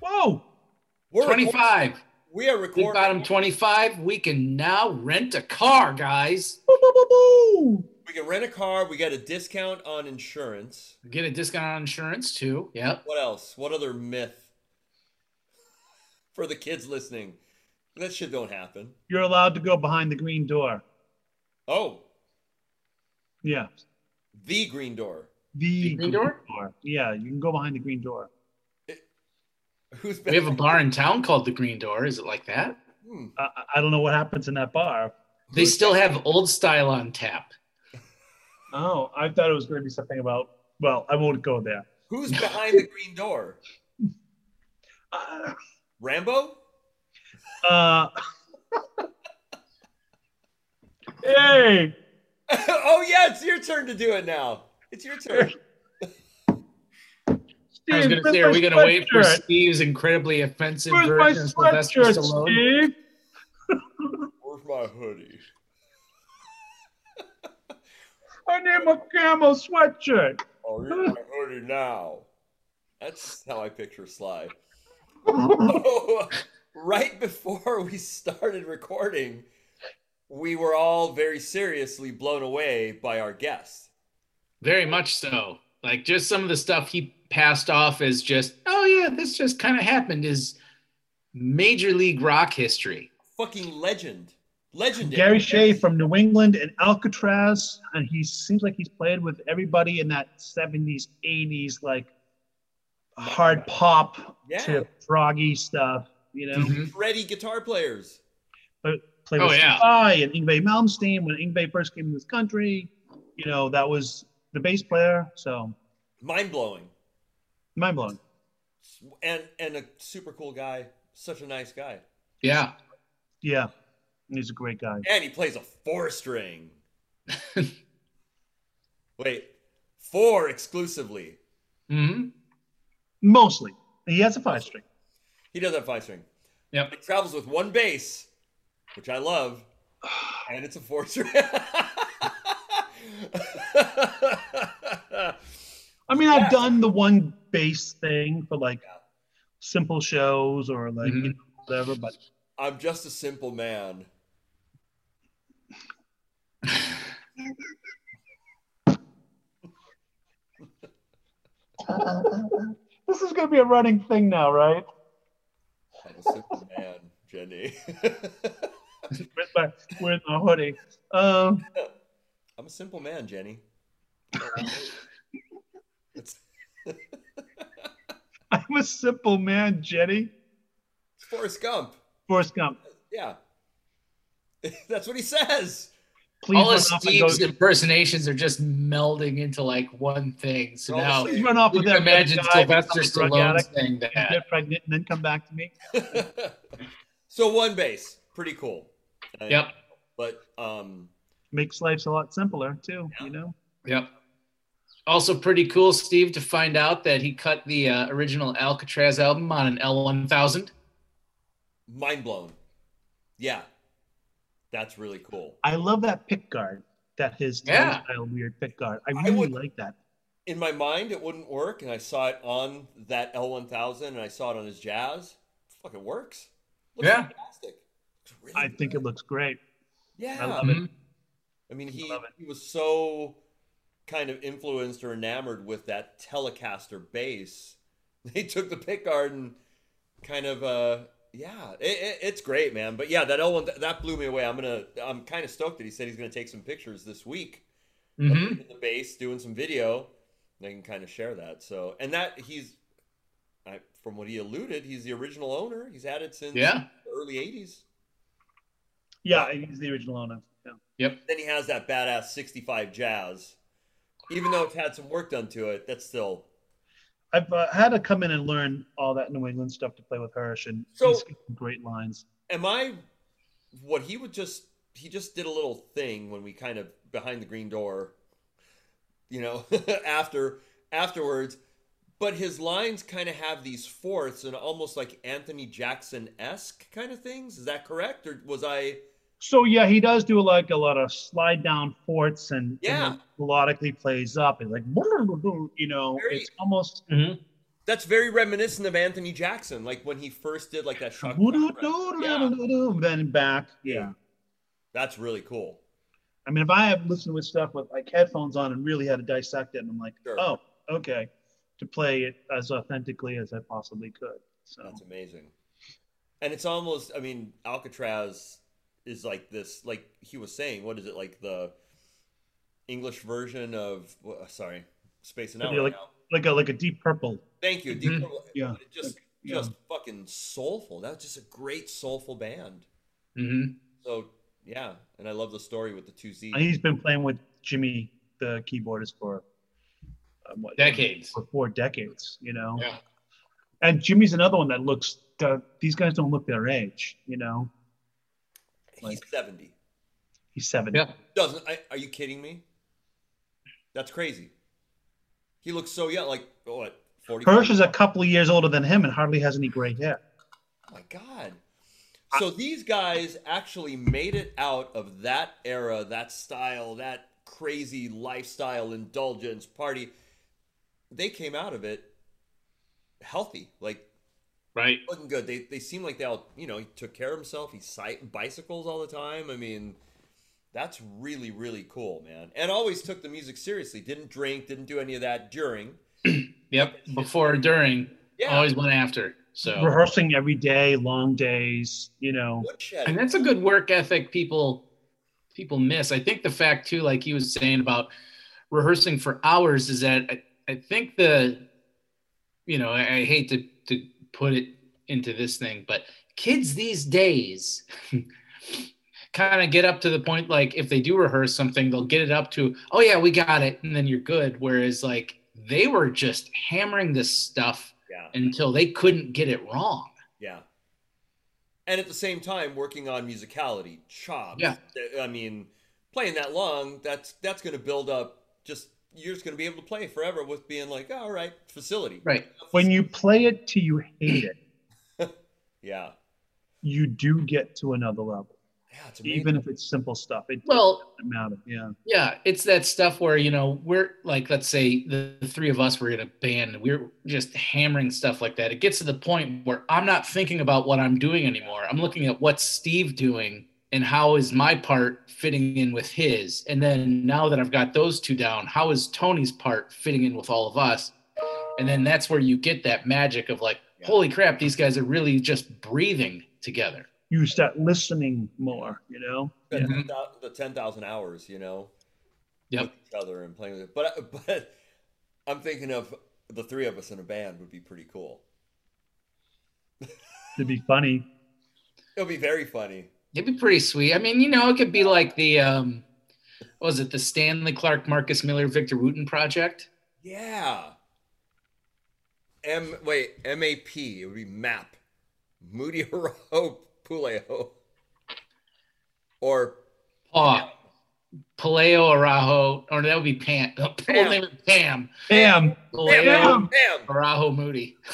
Whoa! We're 25. recording- We are Big recording. bottom 25. We can now rent a car, guys. Boo, boo, boo, boo. We can rent a car. We get a discount on insurance. Get a discount on insurance too. Yep. What else? What other myth for the kids listening? That shit don't happen. You're allowed to go behind the green door. Oh, Yeah. the green door. The green door? Yeah, you can go behind the green door. Who's We have a bar in town called the Green Door. Is it like that? Hmm. I, I- I don't know what happens in that bar. They still have old style on tap. Oh, I thought it was going to be something about. Well, I won't go there. Who's behind the green door? Uh, Rambo? uh, hey, oh yeah, it's your turn to do it now. It's your turn. I was going to say, are we going to wait for? Steve's incredibly offensive Where's my version of Sylvester sweatshirt, Stallone? Steve? Where's my hoodie? I need my camel sweatshirt. Oh, you're my hoodie now. That's how I picture Sly. Oh, right before we started recording, we were all very seriously blown away by our guest. Very much so. Like just some of the stuff he passed off as just, oh yeah, this just kind of happened is major league rock history. Fucking legend. Legendary. Gary Shea from New England and Alcatraz, and he seems like he's played with everybody in that 70s, 80s, like hard pop Yeah. to froggy stuff, you know? Mhm. Ready guitar players. But played Oh, yeah. Sly and Yngwie Malmsteen when Yngwie first came to this country. You know, that was the bass player. So Mind blowing. mind blowing. And and a super cool guy. Such a nice guy. Yeah. Yeah, he's a great guy. And he plays a four string. Wait, four exclusively. hmm Mostly, he has a five string. He does have five string. Yep. He travels with one bass, which I love, and it's a four string. I mean, Yeah. I've done the one bass thing for like simple shows or like Mhm. you know, whatever, but I'm just a simple man. this is gonna be a running thing now, right? I'm a simple man, Jenny. With my with my hoodie. Um, I'm a simple man, Jenny. I'm a simple man, Jenny. it's Forrest Gump. Forrest Gump. Yeah. That's what he says. Please All run of off go. Steve's impersonations are just melding into like one thing. So All the now same. Please run off you with can that imagine guy, Sylvester become a drug Stallone saying that. get pregnant and then come back to me. so one base, pretty cool. Yep. But um, Makes life a lot simpler too. You know. Yep. Also, pretty cool, Steve, to find out that he cut the uh, original Alcatraz album on an L1000. mind blown. Yeah, that's really cool. I love that pick guard. That his Yeah. style weird pick guard. I I really would- like that. In my mind, it wouldn't work, and I saw it on that L1000, and I saw it on his Jazz. It fucking works. Looks Yeah. fantastic. Really I think it looks great. Yeah, I love it. Mhm. I mean, he I it. he was so kind of influenced or enamored with that Telecaster bass. They took the pickguard and kind of uh yeah, it, it, it's great, man. But yeah, that L1 that blew me away. I'm gonna I'm kind of stoked that he said he's gonna take some pictures this week of Mhm. in the bass, doing some video. They can kind of share that. So and that he's I, from what he alluded, he's the original owner. He's had it since Yeah. the early '80s. Yeah, he's the original owner. Yeah. Then he has that badass 65 Jazz. Even though it's had some work done to it, that's still I've uh, had to come in and learn all that New England stuff to play with Hirsh, and So- he's got some great lines. am I what he would just he just did a little thing when we kind of behind the green door you know after afterwards but his lines kind of have these fourths and almost like Anthony Jackson-esque kind of things is that correct or was I So yeah, he does do like a lot of slide down forts and Yeah. and melodically plays up and like you know Very- it's almost Mhm. That's very reminiscent of Anthony Jackson, like when he first did like that shock. Yeah, then back yeah. that's really cool. I mean, if I have listened with stuff with like headphones on and really had to dissect it, and I'm like, Sure. oh, okay, to play it as authentically as I possibly could. So That's amazing. And it's almost, I mean, Alcatraz is like this, like he was saying, what is it, like the English version of, sorry, out Yeah, right like- now. like a like a deep purple. Thank you. Deep Mhm. Purple. Yeah. Just, Yeah. just fucking soulful. That was just a great soulful band. Mhm. So, yeah. And I love the story with the two. And he's been playing with Jimmy, the keyboardist, for um, what, Decades. for four decades. You know. Yeah. And Jimmy's another one that looks. Uh, these guys don't look their age. You know, He's 70. he's seventy. Yeah. Doesn't, I, are you kidding me? That's crazy. He looks so young, like, what, 40? Hirsh is a couple of years older than him and hardly has any gray hair. Oh my god. So these guys actually made it out of that era, that style, that crazy lifestyle, indulgence, party. They came out of it healthy, like Right. looking good. They they seem like they all, you know, he took care of himself. He cy- bicycles all the time. I mean, that's really really cool, man. And always took the music seriously. Didn't drink, didn't do any of that during. Yep. Before, during, Yeah. always went after. So, Rehearsing every day, long days. You know. And that's a good work ethic people people miss. I think the fact too, like he was saying about rehearsing for hours, is that I, think the, you know, I, I hate to to put it into this thing, but kids these days. kind of get up to the point like if they do rehearse something they'll get it up to oh yeah we got it and then you're good whereas like they were just hammering this stuff yeah. until they couldn't get it wrong Yeah. And at the same time, working on musicality, chops. Yeah. I mean, playing that long, that's that's going to build up. Just you're just going to be able to play forever with being like, oh, all right, facility. right When you play it till you hate it, Yeah. you do get to another level. Yeah, it's. Even if it's simple stuff. It well doesn't matter. Yeah. Yeah, it's that stuff where you know we're like, let's say the, the three of us were in a band, and we're just hammering stuff like that. It gets to the point where I'm not thinking about what I'm doing anymore. I'm looking at what Steve doing and how is my part fitting in with his. And then now that I've got those two down, how is Tony's part fitting in with all of us? And then that's where you get that magic of like, Yeah. holy crap, these guys are really just breathing together. You start listening more, you know? the, Yeah. The 10,000 hours, you know, Yep. with each other and playing with it. But, but I'm thinking of the three of us in a band would be pretty cool. It'd be funny. It would be very funny. It'd be pretty sweet. I mean, you know, it could be like the um what was it, the Stanley Clarke, Marcus Miller, Victor Wooten project? Yeah. M wait, M A P. It would be map. Moody Haro Puleo. Or Oh, Paleo Arajo, or that would be Pam. Full Pam. name is Pam. Paleo bam, bam. Arajo Moody.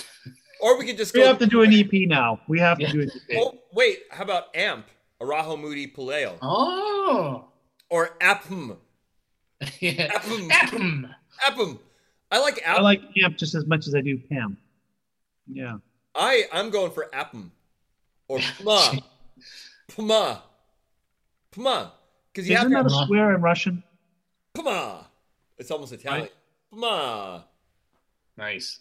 Or we could just We go have to do an EP now. We have to do an EP. Oh wait, how about Amp? Arajo Moody Puleo. Oh, Or Apm. yeah. Apm. Apam. Apm. I like Apm. I like Amp just as much as I do Pam. Yeah. I I'm going for Apm. Or Pma. Pma. Pma. Because you Isn't have that a swear in Russian? Pma. It's almost Italian. Pma. Nice.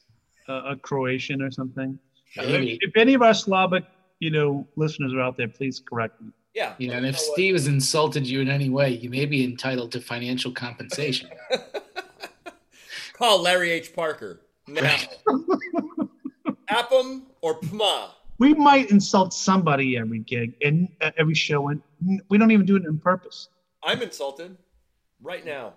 Uh, a Croatian or something? Maybe. If any of our Slavic, you know, listeners are out there, please correct me. Yeah. Yeah, and if You know what? Steve has insulted you in any way, you may be entitled to financial compensation. Call Larry H. Parker now. Appam or Pma. We might insult somebody every gig and uh, every show, and we don't even do it on purpose. I'm insulted right now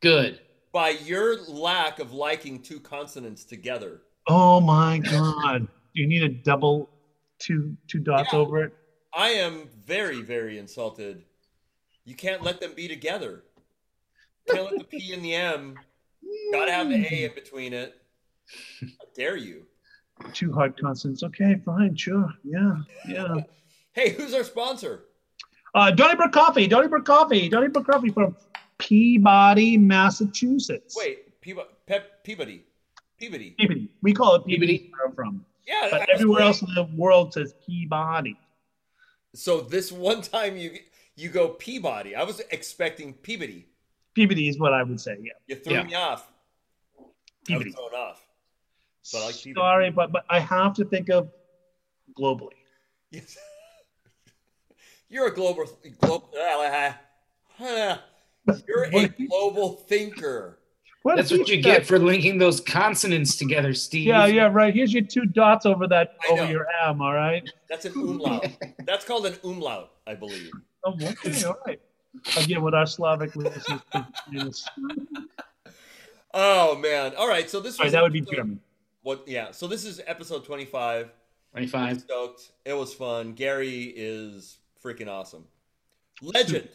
Good. by your lack of liking two consonants together. Oh my God! You need a double, two two dots Yeah. over it? I am very, very insulted. You can't let them be together. You can't let the P and the M. Gotta have the A in between it. How dare you? Two hard consonants. Okay, fine, sure, yeah, yeah. Hey, who's our sponsor? Uh, Donnybrook Coffee, Donnybrook Coffee, Donnybrook Coffee from Peabody, Massachusetts. Wait, Peabody, Pep, Peabody, Peabody. Peabody. We call it Peabody, Peabody. where I'm from. Yeah, But everywhere else in the world says Peabody. So this one time you you go Peabody. I was expecting Peabody. Peabody is what I would say. Yeah, You threw Yeah. me off. I Peabody. was thrown off. But I like Peabody. Sorry, but but I have to think of globally. Yes. You're a global global. You're a global thinker. What That's what you that? get for linking those consonants together, Steve. Yeah, yeah, right. Here's your two dots over that I over know. your M. All right. That's an umlaut. That's called an umlaut, I believe. Oh, okay, all right. Again, with our Slavic listeners. Oh man! All right, so this Sorry, was that would be episode- German. What? Yeah. So this is episode twenty-five. I'm 25. stoked. It was fun. Gary is freaking awesome. Legend.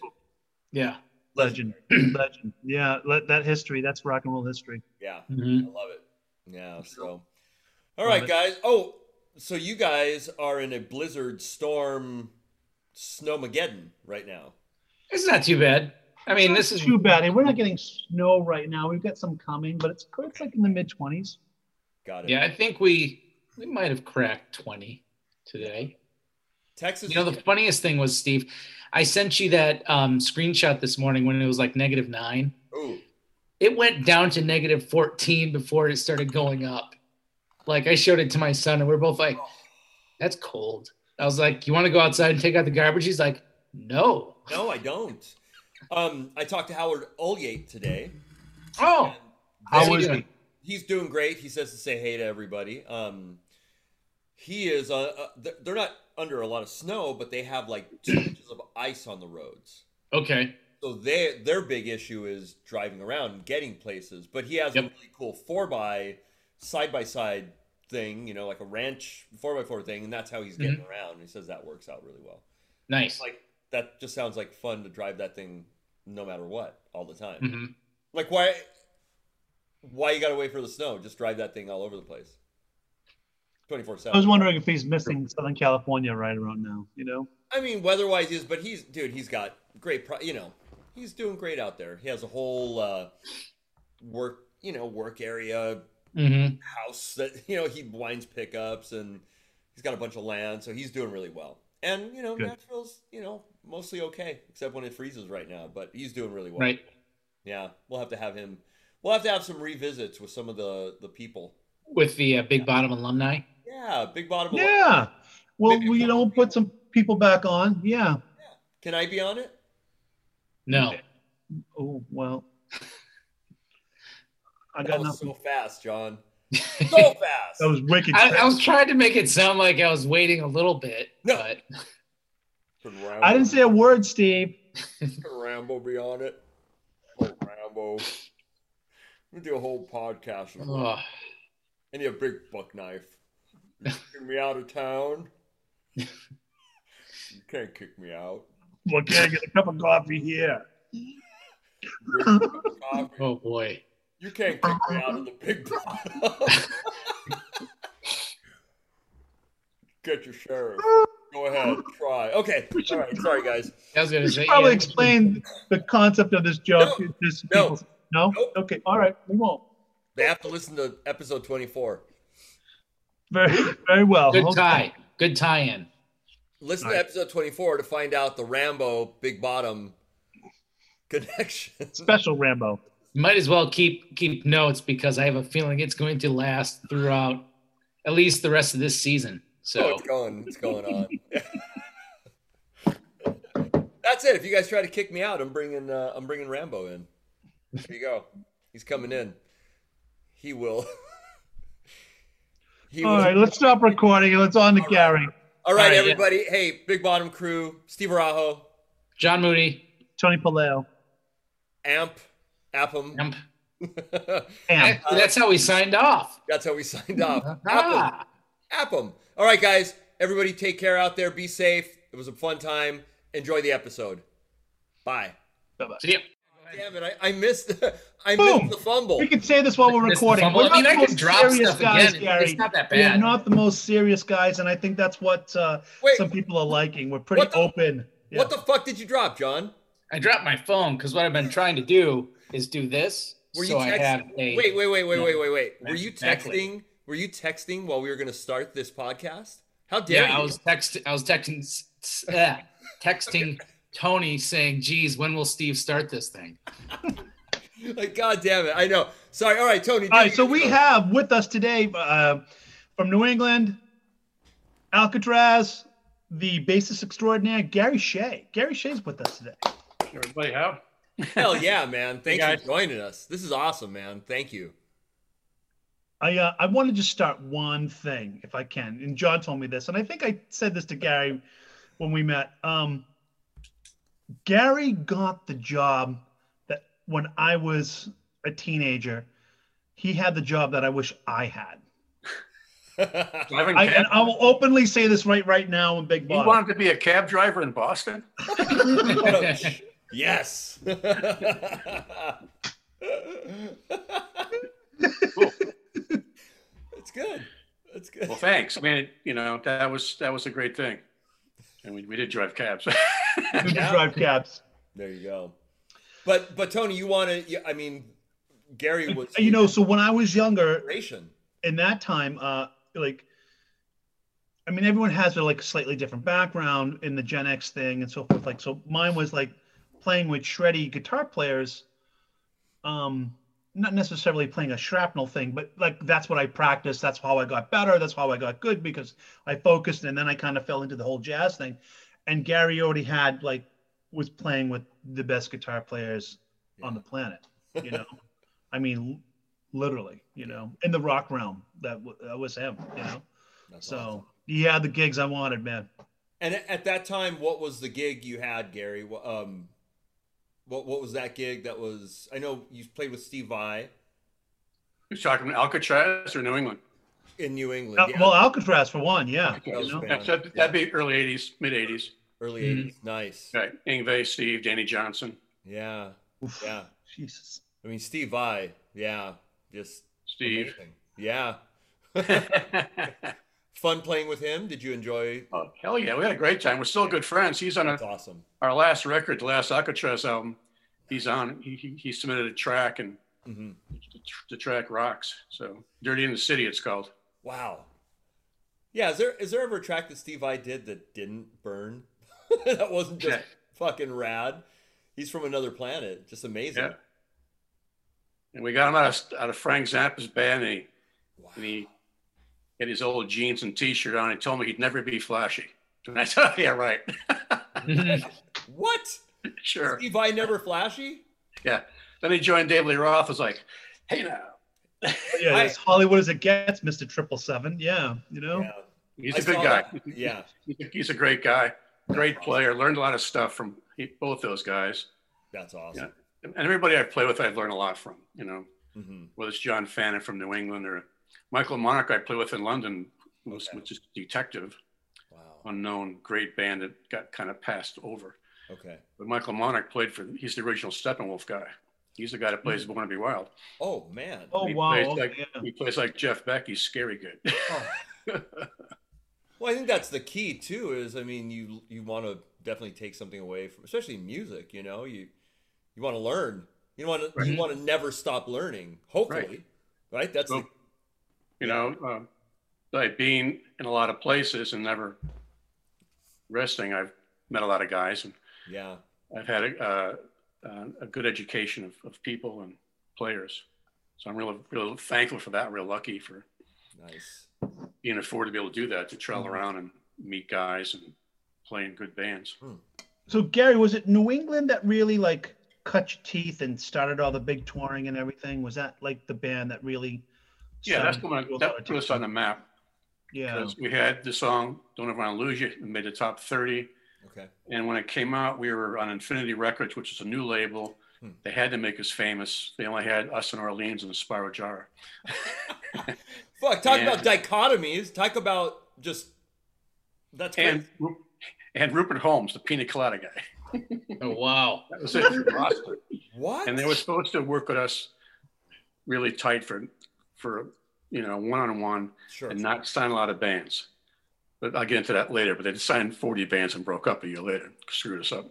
Yeah. Legend, legend. Yeah, let, that history. That's rock and roll history. Yeah, Mhm. I love it. Yeah. So, all Love right, it. guys. Oh, so you guys are in a blizzard storm, snowmageddon right now. It's not too bad. I mean, this is too bad. And we're not getting snow right now. We've got some coming, but it's it's like in the mid twenties. Got it. Yeah, I think we we might have cracked 20 today. Texas. You know, the funniest thing was, Steve, I sent you that um, screenshot this morning when it was like negative nine. Ooh. It went down to negative 14 before it started going up. Like I showed it to my son, and we're both like, that's cold. I was like, you want to go outside and take out the garbage? He's like, no. No, I don't. Um, I talked to Howard Olyate today. Oh, How doing? he? He's doing great. He says to say hey to everybody. Um, he is. Uh, uh, they're not under a lot of snow, but they have like two inches of ice on the roads. okay. So they their big issue is driving around and getting places. But he has a really cool four by side by side thing, you know, like a ranch four by four thing, and that's how he's getting around. He says that works out really well. Nice. Like that just sounds like fun to drive that thing no matter what all the time. hmm Like why why you gotta wait for the snow? Just drive that thing all over the place. Twenty four I was wondering if he's missing Southern California right around now. You know, I mean, weather wise, he is but he's dude. He's got great. Pro- you know, he's doing great out there. He has a whole uh, work, you know, work area hmm house that you know he winds pickups and he's got a bunch of land, so he's doing really well. And you know, Good. Nashville's you know mostly okay, except when it freezes right now. But he's doing really well. Right. Yeah, we'll have to have him. We'll have to have some revisits with some of the the people. With the uh, Big Bottom alumni. Yeah, big bottom. yeah. Well, Maybe we, you couple know, people. put some people back on. Yeah. Can I be on it? No. Oh well. I That got was nothing. so fast, John. So fast. That was wicked. I, I was trying to make it sound like I was waiting a little bit, No. but I didn't say a word, Steve. could Rambo be on it? Oh, Rambo. We do a whole podcast. of And you have a big buck knife. You kick me out of town. You can't kick me out. Well, can I get a cup of coffee here? Of coffee. oh boy. You can't kick me out of the big bottom. Get your sheriff. Go ahead, try. Okay, all right. Sorry, guys. I was gonna We say should probably yeah. explain the concept of this joke. No. This No. no? Nope. Okay. All right. We won't. They have to listen to episode twenty-four. Very, very well. Good Okay. tie. Good tie-in. Listen All to right. episode twenty-four to find out the Rambo big bottom connection. Special Rambo. Might as well keep keep notes because I have a feeling it's going to last throughout at least the rest of this season. Oh, So it's going. It's going on. That's it. If you guys try to kick me out, I'm bringing. Uh, I'm bringing Rambo in. There you go. He's coming in. He will. he All will. right. Let's stop recording and let's on to All right. Gary. All right, All right, yeah. everybody. Hey, Big Bottom Crew, Steve Arajo, John Moody, Tony Paleo. Amp, Appam. Amp. Am. that's how we signed off. That's how we signed off. Appam. Ah. Appam. All right, guys. Everybody, take care out there. Be safe. It was a fun time. Enjoy the episode. Bye. Bye-bye. See ya. Damn it! I, I missed. I Boom. missed the fumble. We can say this while we're recording. We're I mean, not I the can most drop serious stuff guys, again. Gary. It's not that We are not the most serious guys, and I think that's what uh, Wait. some people are liking. We're pretty What the- open. Yeah. What the fuck did you drop, John? I dropped my phone because what I've been trying to do is do this. Were you so I text- have a Wait, wait, wait, wait, No. wait, wait, wait. Were you Exactly. texting? Were you texting while we were going to start this podcast? How dare Yeah, you? I was text I was texting s- s- uh, texting Tony saying, "Geez, when will Steve start this thing?" like, God damn it! I know. Sorry. All right, Tony. All right, so we intro. have with us today uh, from New England, Alcatraz, the bassist extraordinaire, Gary Shea. Gary Shea's with us today. Everybody how? Hell yeah, man! Thanks guys. for joining us. This is awesome, man. Thank you. I uh, I want to just start one thing, if I can. And John told me this, and I think I said this to Gary when we met. Um, Gary got the job that when I was a teenager, he had the job that I wish I had. I, and I will openly say this right right now in Big Bob. you wanted to be a cab driver in Boston? yes. Cool. It's good. It's good. Well, thanks. I mean, you know, that was that was a great thing, and we, we did drive cabs. You Yeah. drive cabs. There you go. But but Tony, you want to? I mean, Gary was. You know, so when I was younger, generation. in that time, uh, like, I mean, everyone has their like slightly different background in the Gen X thing and so forth. Like, so mine was like playing with shreddy guitar players, um, not necessarily playing a shrapnel thing, but like that's what I practiced. That's how I got better. That's how I got good because I focused, and then I kind of fell into the whole jazz thing. And Gary already had like was playing with the best guitar players on the planet. You know, I mean, literally. You know, in the rock realm, that, w- that was him. You know, That's so awesome. he had the gigs I wanted, man. And at- at that time, what was the gig you had, Gary? Um, what what was that gig? That was I know you played with Steve Vai You're talking Alcatraz or New England? in New England. Al- yeah. Well, Alcatraz for one, yeah. Okay. You know? Yeah. That's- That'd, that'd be early '80s, mid '80s. early Mhm. '80s. Nice. Right. Yngwie, Steve, Danny Johnson, Yeah, Oof, yeah. Jesus. I mean, Steve Vai. Yeah, just Steve. amazing. Yeah. Fun playing with him. Did you enjoy? oh, hell yeah, we had a great time. We're still good friends. He's on a, awesome. our last record, the last Alcatraz album. He's on. He, he, he submitted a track, and hmm the, the track rocks. So, "Dirty in the City," it's called. Wow. Yeah, is there is there ever a track that Steve Vai did that didn't burn? that wasn't just Yeah. fucking rad. He's from another planet. Just amazing. Yeah. And we got him out of, out of Frank Zappa's band, and he, Wow. and he had his old jeans and t-shirt on. He told me he'd never be flashy. And I said, yeah, right. What? sure. Steve Vai never flashy? Yeah. Then he joined David Lee Roth. Was like, hey now. But yeah, I- as Hollywood as it gets, Mr. Triple Seven. Yeah, you know. Yeah. He's I a good guy. that. Yeah. He's a- great guy. Great player. Learned a lot of stuff from both those guys. That's awesome. And everybody I've played with, I've learned a lot from. You know, hmm whether it's John Fannon from New England or Michael Monarch I played with in London, was, Okay. which is Detective, Wow. unknown great band that got kind of passed over. Okay. But Michael Monarch played for, he's the original Steppenwolf guy. He's the guy that plays Born to Be Wild. Oh man. Oh he wow. Plays okay, like, yeah. He plays like Jeff Beck. He's scary good. Oh. Well, I think that's the key too. Is I mean, you you want to definitely take something away from, especially music. You know, you you want to learn. You want to you want to never stop learning. Hopefully, right? That's So- the, you know, um, like being in a lot of places and never resting, I've met a lot of guys and yeah. I've had a, uh, uh, a good education of, of people and players. So I'm real, real thankful for that. Real lucky for Nice. being afforded to be able to do that, to travel Mhm. around and meet guys and play in good bands. So Gary, was it New England that really like cut your teeth and started all the big touring and everything? Was that like the band that really? Yeah, that's started the one to do a lot that of put us on the map. Yeah. Because we had the song "Don't Ever Want to Lose You" it made the top 30. Okay. And when it came out, we were on Infinity Records, which is a new label. Hmm. They had to make us famous. They only had us in Orleans and the Spyro Gyra. Fuck. Talk Yeah. about dichotomies. Talk about just. That's and great. And Rupert Holmes, the Pina Colada guy. oh wow. That was it. for what? and they were supposed to work with us really tight for for you know one on one and not sign a lot of bands. But I'll get into that later. But they signed 40 bands and broke up a year later, screwed us up.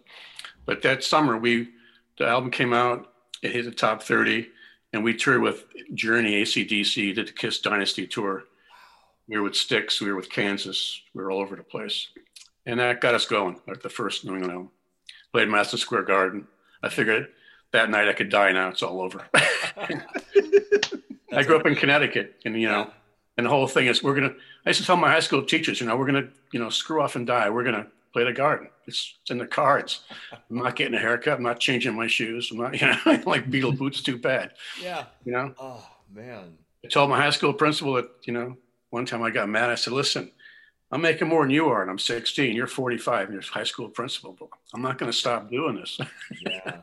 But that summer, we the album came out, it hit the top 30, and we toured with Journey, ACDC, did the Kiss Dynasty tour. We were with Styx, we were with Kansas, we were all over the place. And that got us going, like the first New England album. Played Madison Square Garden. I figured that night I could die now, it's all over. I grew up in Connecticut, and you know, and the whole thing is we're gonna. I used to tell my high school teachers, you know, we're gonna, you know, screw off and die. We're gonna play the garden. It's, it's in the cards. I'm not getting a haircut. I'm not changing my shoes. I'm not, you know, like Beatle boots too bad. Yeah. You know, Oh man. I told my high school principal that, you know, one time I got mad. I said, listen, I'm making more than you are, and I'm 16. You're 45, and you're high school principal. But I'm not going to stop doing this. Yeah.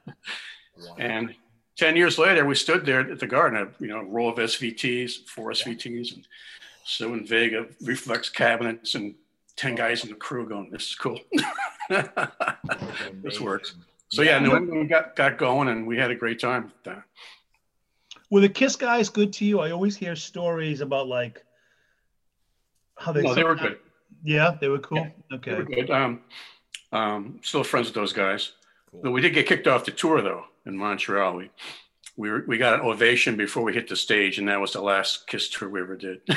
Wow. And 10 years later, we stood there at the garden, a you know, row of SVTs, four SVTs, and Cerwin-Vega reflex cabinets, and 10 guys in the crew going, this is cool. this works. So yeah, New England got, got going, and we had a great time. with that. Were the Kiss guys good to you? I always hear stories about like how they. No, they were good. Yeah, they were cool. Yeah, They okay. were good. Um, um, still friends with those guys. Cool. But we did get kicked off the tour though in Montreal. We we were, we got an ovation before we hit the stage, and that was the last Kiss tour we ever did.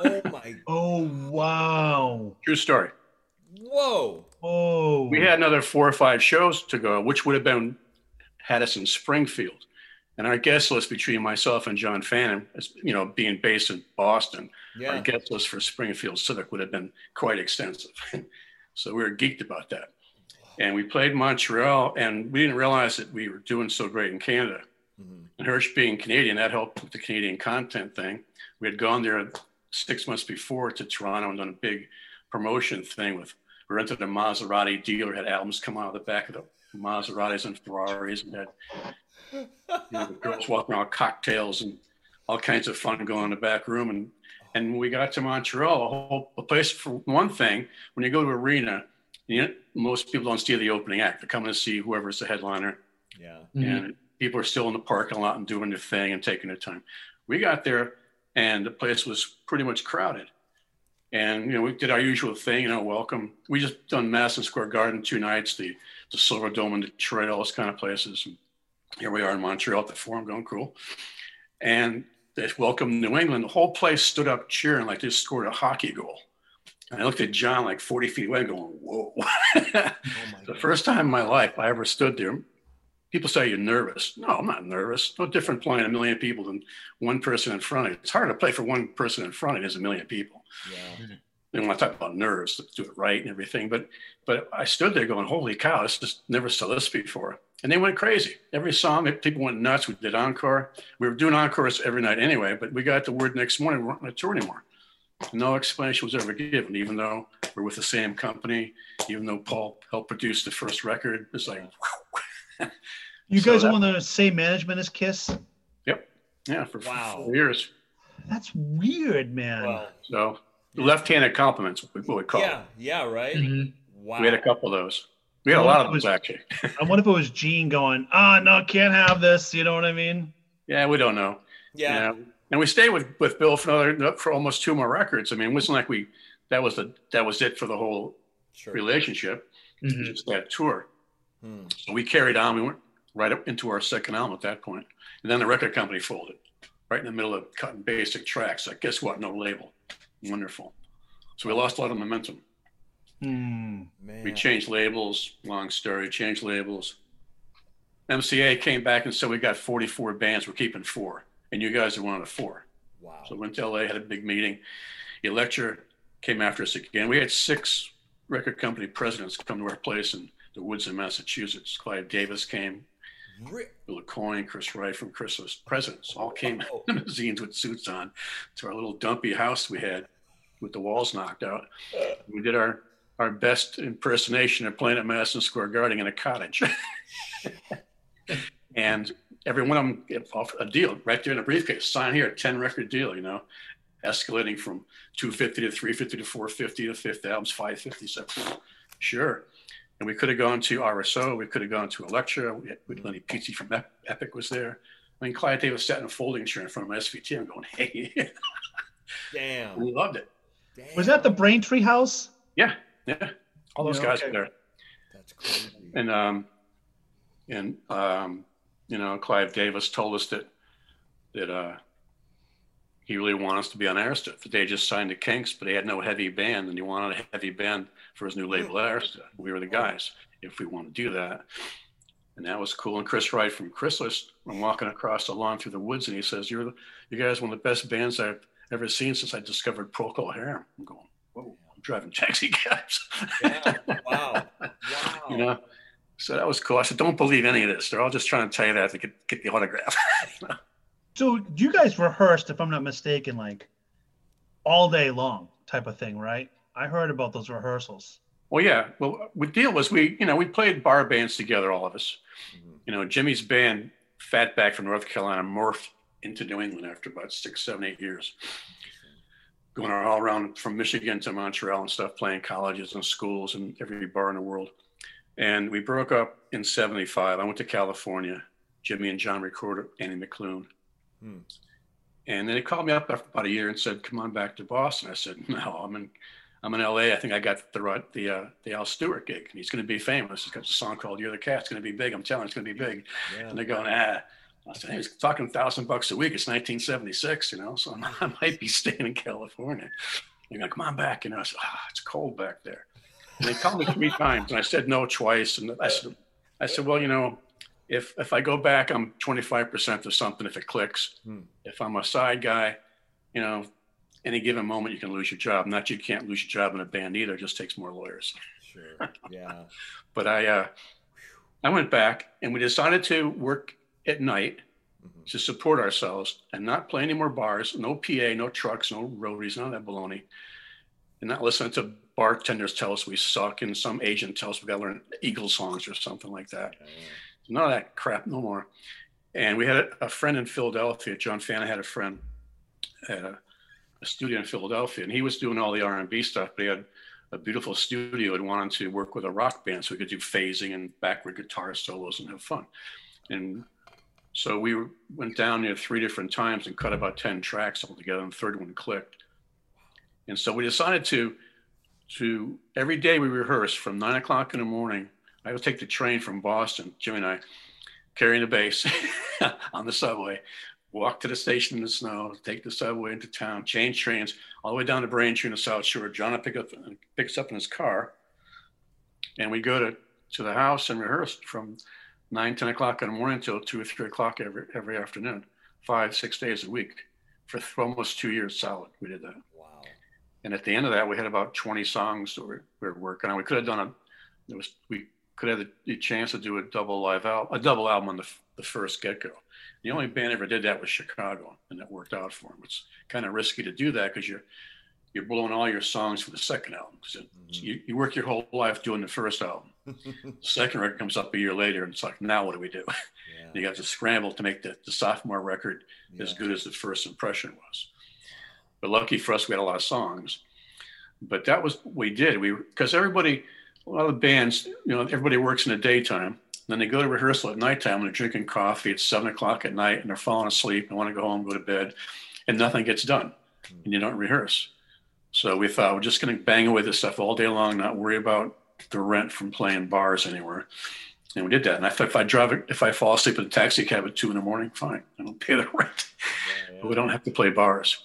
Oh my. Oh wow. True story. Whoa. Oh. We had another four or five shows to go, which would have been had us in Springfield. And our guest list between myself and John Fannon, as- you know, being based in Boston, our Yeah. guest list for Springfield Civic would have been quite extensive. so we were geeked about that. And we played Montreal, and we didn't realize that we were doing so great in Canada. Mhm. And Hirsh being Canadian, that helped with the Canadian content thing. We had gone there six months before to Toronto and done a big promotion thing with we rented a Maserati dealer, had albums come out of the back of the Maseratis and Ferraris, and had you know, girls walking around cocktails and all kinds of fun going in the back room. And and when we got to Montreal, a whole a place for one thing, when you go to arena, you know, most people don't see the opening act. They're coming to see whoever's the headliner Yeah. Mhm. and people are still in the parking lot and doing their thing and taking their time. We got there and the place was pretty much crowded. And you know, we did our usual thing, you know, welcome. We just done Madison Square Garden two nights, the the Silver Dome in Detroit, all those kind of places. And here we are in Montreal at the Forum, going cool. And they welcomed New England. The whole place stood up cheering like they scored a hockey goal. And I looked at John like 40 feet away, going, "Whoa!" Oh the first time in my life I ever stood there, people say you're nervous. No, I'm not nervous. No different playing a million people than one person in front of you. It's hard to play for one person in front of you as a million people. Yeah. Mm-hmm. And when I talk about nerves, to do it right and everything, but but I stood there going, "Holy cow! This just never saw this before." And they went crazy. Every song, people went nuts. We did encore. We were doing encores every night anyway. But we got the word next morning we weren't on a tour anymore. No explanation was ever given, even though we're with the same company, even though Paul helped produce the first record. It's like, You So guys that- are on the same management as Kiss? Yep. Yeah, for Wow. four years. That's weird, man. Well. So left-handed compliments, what we call Yeah. it. Yeah. Right. Mhm. Wow. We had a couple of those. We had a lot of those actually. I wonder if it was Gene going, ah, no, can't have this. You know what I mean? Yeah, we don't know. Yeah. Yeah. And we stayed with, with Bill for another for almost two more records. I mean, it wasn't like we that was the that was it for the whole Sure. relationship. Mhm. Just that tour. Hmm. So we carried on. We went right up into our second album at that point. And then the record company folded right in the middle of cutting basic tracks. Like, guess what? No label. Wonderful. So we lost a lot of momentum. Hmm. We changed labels. Long story. Changed labels. MCA came back and said we got 44 bands. We're keeping four, and you guys are one of the four. Wow. So went to LA, had a big meeting. Elektra came after us again. We had six record company presidents come to our place in the woods in Massachusetts. Clive Davis came, Re- Bill Coyne, Chris Wright from Chrysalis. Presidents all came Oh. in limousines with suits on to our little dumpy house we had with the walls knocked out. Uh. We did our our best impersonation of playing at Madison Square Garden in a cottage. and every one of them get off a deal right there in a briefcase. Sign here, 10 record deal, you know, escalating from 250 to 350 to 450 to fifth albums, 550. So sure. And we could have gone to RSO. We could have gone to Elektra. We had, with Lennie Petze from Ep- Epic was there. I mean, Clive Davis sat in a folding chair in front of my SVT. I'm going, hey, Damn. we loved it. Damn. Was that the Braintree house? Yeah, yeah. All those Yeah, guys okay. were there. That's crazy. And um, and um, you know, Clive Davis told us that that uh, he really wanted us to be on Arista. That they just signed the Kinks, but they had no heavy band, and he wanted a heavy band for his new hmm. label Arista. We were the guys if we want to do that. And that was cool. And Chris Wright from Chrysalis, I'm walking across the lawn through the woods, and he says, "You're the, you guys one of the best bands I've ever seen since I discovered Procol Harum." I'm going, "Whoa, I'm driving taxi cabs." Yeah. Wow. Wow. you know. So that was cool. I said, "Don't believe any of this. They're all just trying to tell you that to get, get the autograph." So you guys rehearsed, if I'm not mistaken, like all day long type of thing, right? I heard about those rehearsals. well, yeah. Well, the deal was we, you know, we played bar bands together, all of us. Mhm. You know, Jimmy's band, Fatback from North Carolina, morphed into New England after about six, seven, eight years. Going all around from Michigan to Montreal and stuff, playing colleges and schools and every bar in the world. And we broke up in 75. I went to California. Jimmy and John recorded Annie McClune. Hmm. And then they called me up after about a year and said, "Come on back to Boston." I said, "No, I'm in, I'm in LA. I think I got the the uh, the Al Stewart gig. and He's going to be famous. He's got a song called "You're the Cat." It's going to be big. I'm telling you, it's going to be big. Yeah. And they're going, ah. I said, hey, he's talking thousand bucks a week. It's 1976, you know, so I might be staying in California. They're going, come on back. You know, I said, ah, it's cold back there. And they called me three times, and I said no twice. And I said, I said, well, you know, if if I go back, I'm 25% of something if it clicks. Hmm. If I'm a side guy, you know, any given moment you can lose your job. Not you can't lose your job in a band either. It just takes more lawyers. Sure. Yeah. But I uh, I went back and we decided to work at night Mhm. to support ourselves and not play any more bars, no PA, no trucks, no roadies, none of that baloney, and not listen to bartenders tell us we suck and some agent tells us we got to learn Eagle songs or something like that. Yeah. None of that crap, no more. And we had a, a friend in Philadelphia. John Fana had a friend at a, a studio in Philadelphia, and he was doing all the R&B stuff, but he had a beautiful studio and wanted to work with a rock band so we could do phasing and backward guitar solos and have fun. And so we went down there three different times and cut about 10 tracks all together, and the third one clicked. And so we decided to, to every day we rehearsed from nine o'clock in the morning. I would take the train from Boston, Jimmy and I, carrying the bass on the subway, walk to the station in the snow, take the subway into town, change trains all the way down to Braintree in the South Shore. John pick up picks up in his car, and we go to to the house and rehearse from nine, 10 o'clock in the morning until two or three o'clock every every afternoon, five, six days a week for almost two years solid. We did that. Wow. And at the end of that, we had about 20 songs that we we were working on. We could have done a, there was, we could have the, the chance to do a double live album, a double album on the, the first get go. The only band ever did that was Chicago, and that worked out for them. It's kind of risky to do that because you're, you're blowing all your songs for the second album. it- Mhm. you, you work your whole life doing the first album. The second record comes up a year later, and it's like, now what do we do? yeah. you got to scramble to make the, the sophomore record as good as the first impression was. But lucky for us, we had a lot of songs. But that was what we did. We because everybody, a lot of the bands, you know, everybody works in the daytime. Then they go to rehearsal at nighttime and they're drinking coffee at seven o'clock at night and they're falling asleep and want to go home, go to bed, and nothing gets done, hmm. and you don't rehearse. So we thought we're just going to bang away this stuff all day long, not worry about the rent from playing bars anywhere. And we did that. And I thought if I drive it, if I fall asleep in a taxi cab at two in the morning, fine. I don't pay the rent. Yeah, But we don't have to play bars.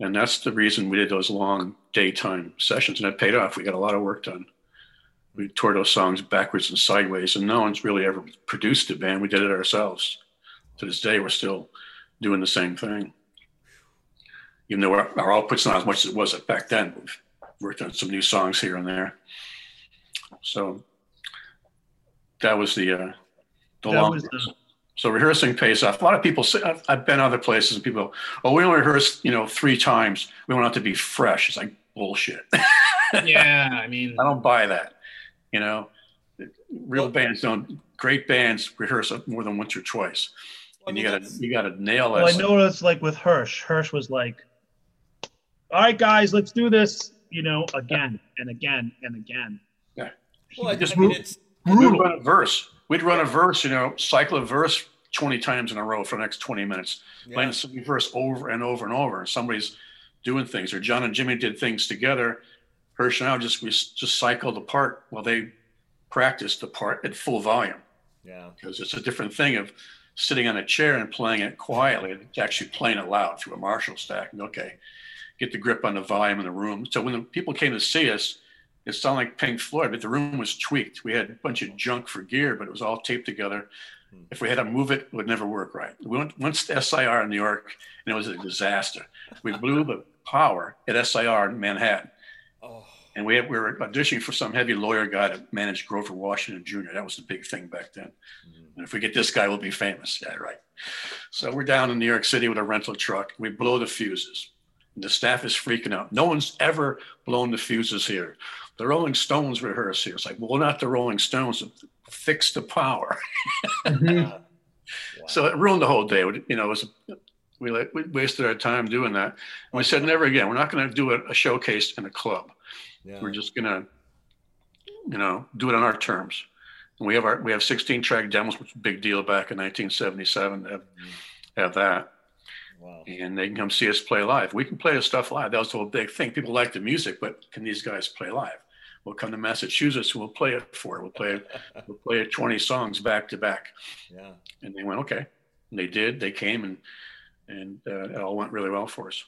And that's the reason we did those long daytime sessions. And it paid off. We got a lot of work done. We tore those songs backwards and sideways, and no one's really ever produced a band. We did it ourselves. To this day, we're still doing the same thing. Even though our, our output's not as much as it was back then, we've worked on some new songs here and there. So that was the uh, the That long. was the- So rehearsing pays off. A lot of people say I've, I've been other places and people, go, oh, we only rehearsed, you know, three times. We want it to be fresh. It's like bullshit. yeah, I mean, I don't buy that. You know, real Well- bands don't. Great bands rehearse more than once or twice, I and you got to you got to nail it. Well, I that. know what it's like with Hirsh. Hirsh was like, "All right, guys, let's do this." You know, again and again and again. Yeah. Well, I, just I mean, ru- it's We'd brutal. run a verse. We'd run a verse. You know, cycle a verse twenty times in a row for the next twenty minutes. playing yeah. the same verse over and over and over. And somebody's doing things, or John and Jimmy did things together Hirsh and I just we just cycled apart while they practiced the part at full volume. Yeah. Because it's a different thing of sitting on a chair and playing it quietly to actually playing it loud through a Marshall stack. And okay, get the grip on the volume in the room. So when the people came to see us, it sounded like Pink Floyd, but the room was tweaked. We had a bunch of junk for gear, but it was all taped together. Hmm. If we had to move it, it would never work right. We went once to SIR in New York, and it was a disaster. We blew the power at SIR in Manhattan. And we, had, we were auditioning for some heavy lawyer guy to manage Grover Washington Jr. That was the big thing back then. Mm-hmm. And if we get this guy, we'll be famous. Yeah, right. So we're down in New York City with a rental truck. We blow the fuses. And the staff is freaking out. No one's ever blown the fuses here. The Rolling Stones rehearse here. It's like, well, not the Rolling Stones. Fix the power. Mm-hmm. wow. So it ruined the whole day. You know, it was we, we wasted our time doing that. And we said, never again. We're not going to do a, a, showcase in a club. Yeah. We're just to, you know, do it on our terms. And we have our we have 16 track demos, which was a big deal back in 1977 to have, mm-hmm. have that. Wow. And they can come see us play live. We can play the stuff live. That was the whole big thing. People like the music, but can these guys play live? We'll come to Massachusetts and we'll play it for. It. We'll play it. we'll play it 20 songs back to back. Yeah. And they went, okay. And they did. They came and and uh, it all went really well for us.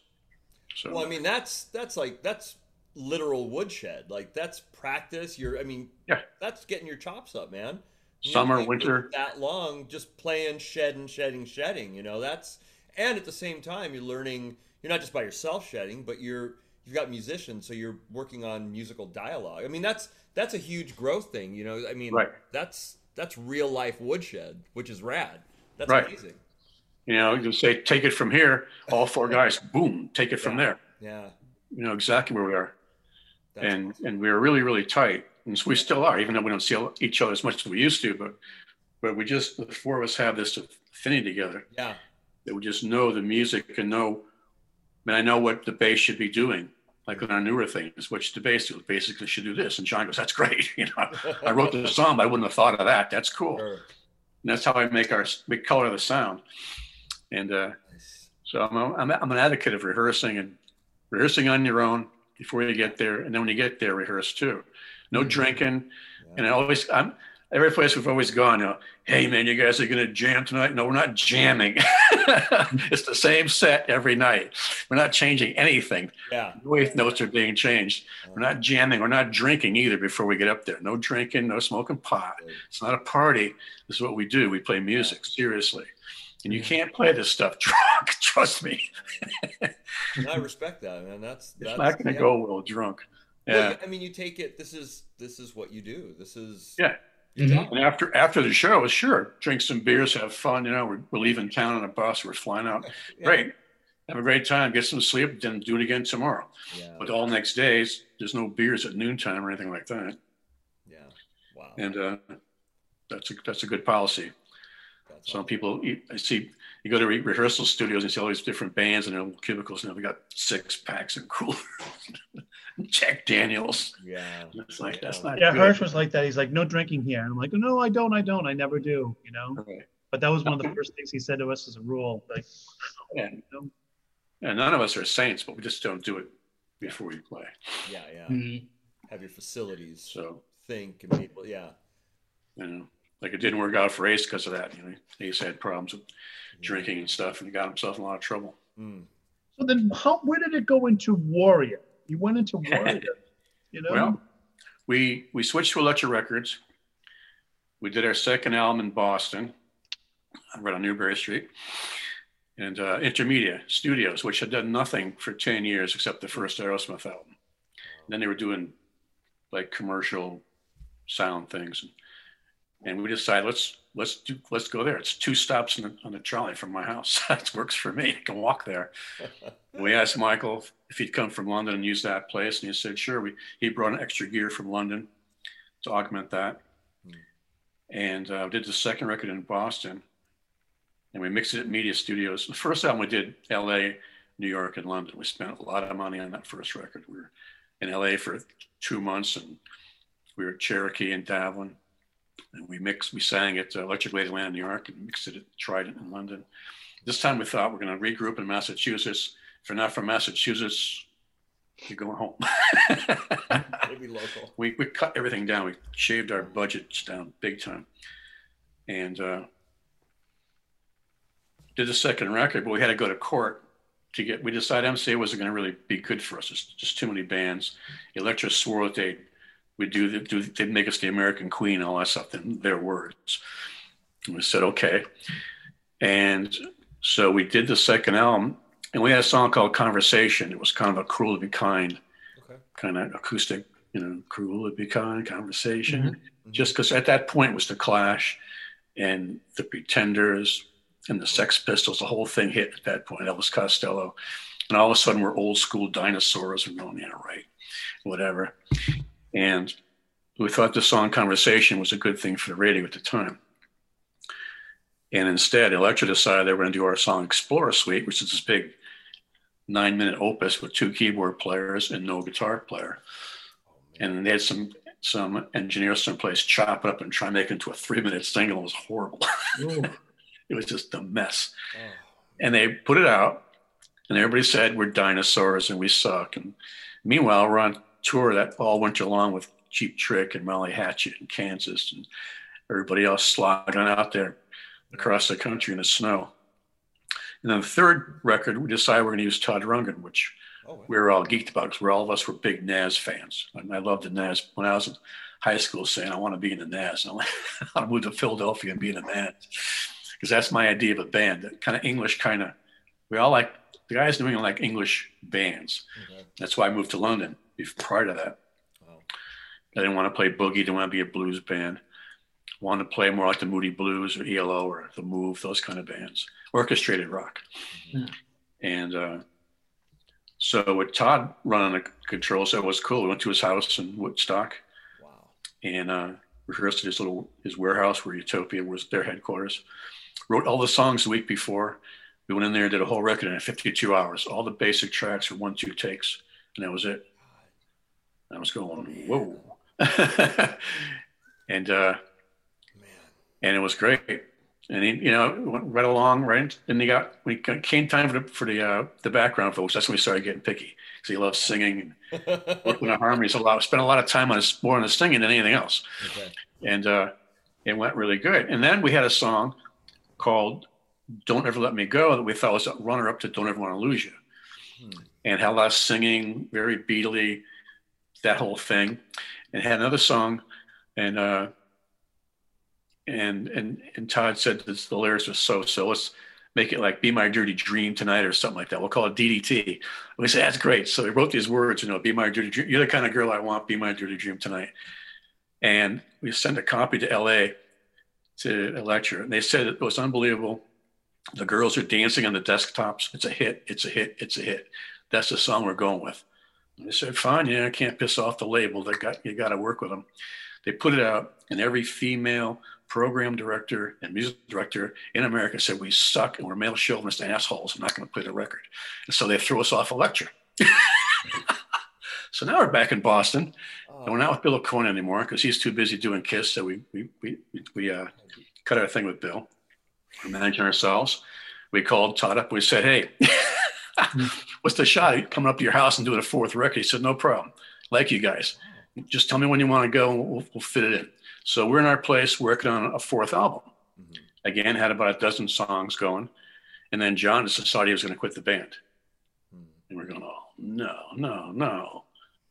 So well, I mean, that's that's like that's literal woodshed. Like that's practice. You're, I mean, yeah, that's getting your chops up, man. You Summer, winter, that long, just playing, shedding, shedding, shedding. You know, that's and at the same time, you're learning. You're not just by yourself shedding, but you're you've got musicians, so you're working on musical dialogue. I mean, that's that's a huge growth thing. You know, I mean, right. that's that's real life woodshed, which is rad. That's right. amazing. You know, you say, take it from here. All four guys, boom, take it yeah. from there. Yeah. You know exactly where we are. That's and awesome. and we were really, really tight. And so we still are, even though we don't see each other as much as we used to. But but we just, the four of us have this affinity together. Yeah. That we just know the music and know, I mean, I know what the bass should be doing like on our newer things, which the bass do, basically should do this. And John goes, that's great. You know, I wrote the song, but I wouldn't have thought of that. That's cool. Sure. And that's how I make our, we color the sound. And uh, so I'm, a, I'm, I'm an advocate of rehearsing and rehearsing on your own before you get there. And then when you get there, rehearse too. No mm-hmm. drinking. Yeah. And I always, I'm, every place we've always gone, you know, hey man, you guys are going to jam tonight? No, we're not jamming. it's the same set every night. We're not changing anything. Yeah. Wave notes are being changed. We're not jamming. We're not drinking either before we get up there. No drinking, no smoking pot. It's not a party. This is what we do. We play music, seriously. And you can't play this stuff drunk. Trust me. I respect that, man. That's, that's it's not going to yeah. go well drunk. Yeah. Well, I mean, you take it. This is this is what you do. This is yeah. Mm-hmm. And after after the show, sure, drink some beers, have fun. You know, we're, we're leaving town on a bus. We're flying out. Yeah. Great, have a great time. Get some sleep, then do it again tomorrow. Yeah. But all next days, there's no beers at noontime or anything like that. Yeah. Wow. And uh, that's a that's a good policy. Some people, I see, you go to re- rehearsal studios and see all these different bands and their cubicles. Now we got six packs and coolers, Jack Daniels. Yeah, it's like that's not. Yeah, good. Hirsh was like that. He's like, no drinking here. And I'm like, no, I don't, I don't, I never do. You know. Right. But that was one of the first things he said to us as a rule. Like, yeah, you know? yeah, none of us are saints, but we just don't do it before we play. Yeah, yeah. Mm-hmm. Have your facilities. So think and people, yeah. You know like it didn't work out for Ace because of that. You know, Ace had problems with drinking and stuff, and he got himself in a lot of trouble. Mm. So then, how where did it go into Warrior? You went into Warrior, you know. Well, we we switched to Elektra Records. We did our second album in Boston, right on Newbury Street, and uh, Intermedia Studios, which had done nothing for ten years except the first Aerosmith album. And then they were doing like commercial sound things. And, and we decided let's let's do let's go there. It's two stops the, on the trolley from my house. that works for me. I can walk there. we asked Michael if he'd come from London and use that place, and he said sure. We he brought an extra gear from London to augment that, mm. and uh, did the second record in Boston, and we mixed it at Media Studios. The first album we did L.A., New York, and London. We spent a lot of money on that first record. We were in L.A. for two months, and we were at Cherokee and Davlin and we mixed, we sang at uh, Electric Ladyland, in New York, and mixed it at Trident in London. This time we thought we're going to regroup in Massachusetts. If you're not from Massachusetts, you're going home. Maybe local. we, we cut everything down. We shaved our budgets down big time. And uh, did the second record, but we had to go to court to get, we decided MCA wasn't going to really be good for us. It's just too many bands. Elektra swore that they would do, the, do, they'd make us the American Queen, and all that stuff, in their words. And we said, okay. And so we did the second album, and we had a song called Conversation. It was kind of a cruel to be kind, Okay. kind of acoustic, you know, cruel to be kind conversation. Mhm. Just because at that point was the Clash and the Pretenders and the Sex Pistols. The whole thing hit at that point. Elvis Costello, and all of a sudden we're old school dinosaurs. and going, yeah, right, whatever. And we thought the song Conversation was a good thing for the radio at the time. And instead, Elektra decided they were going to do our song Explorer Suite, which is this big nine minute opus with two keyboard players and no guitar player. And they had some some engineers someplace chop it up and try and make it into a three minute single. It was horrible. It was just a mess. Oh, And they put it out, and everybody said we're dinosaurs and we suck. And meanwhile, we're on tour that all went along with Cheap Trick and Molly Hatchet in Kansas and everybody else slogging out there across the country in the snow. And then the third record, we decided we're going to use Todd Rundgren, which oh, wow. we were all geeked about because we're all of us were big Nazz fans. And I loved the Nazz when I was in high school saying I want to be in the Nazz. And I want to move to Philadelphia and be in the Nas because that's my idea of a band, that kind of English kind of. We all like the guys in New England like English bands. Okay. That's why I moved to London. Prior to that, Wow. I didn't want to play boogie. Didn't want to be a blues band. Wanted to play more like the Moody Blues or ELO or the Move, those kind of bands, orchestrated rock. Yeah. And uh, so with Todd running the controls, that was cool. We went to his house in Woodstock Wow. and uh, rehearsed at his little his warehouse where Utopia was their headquarters. Wrote all the songs the week before. We went in there and did a whole record in 52 hours. All the basic tracks were one, two takes, and that was it. I was going, whoa. and uh, and it was great. And he, you know, went right along, right? And he got we came time for the for the uh, the background folks. That's when we started getting picky because he loves singing and working on harmonies a lot. Spent a lot of time on his more on the singing than anything else okay. and uh, it went really good. And then we had a song called "Don't Ever Let Me Go" that we thought was a runner-up to "Don't Ever Want to Lose You," Hmm. and had a lot of singing, very beatly, that whole thing. And had another song, and uh, and and and Todd said that the lyrics were so so. Let's make it like "Be My Dirty Dream Tonight" or something like that. We'll call it DDT. And we said that's great. So they wrote these words, you know, "Be My Dirty Dream." You're the kind of girl I want. Be my dirty dream tonight. And we sent a copy to LA to Elektra, and they said it was unbelievable. The girls are dancing on the desktops. It's a hit. It's a hit. It's a hit. That's the song we're going with. They said, "Fine, yeah, I can't piss off the label. They got you got to work with them." They put it out, and every female program director and music director in America said, "We suck and we're male chauvinist assholes. I'm not going to play the record." And so they threw us off Elektra. so now we're back in Boston. And we're not with Bill Aucoin anymore because he's too busy doing Kiss. So we we we, we uh, cut our thing with Bill. We're managing ourselves. We called Todd up. We said, "Hey, what's the shot? Coming up to your house and doing a fourth record?" He said, "No problem. Like you guys, just tell me when you want to go, and we'll, we'll fit it in." So we're in our place working on a fourth album. Mhm. Again, had about a dozen songs going, and then John decided he was going to quit the band. Hmm. And we're going, oh no, no, no.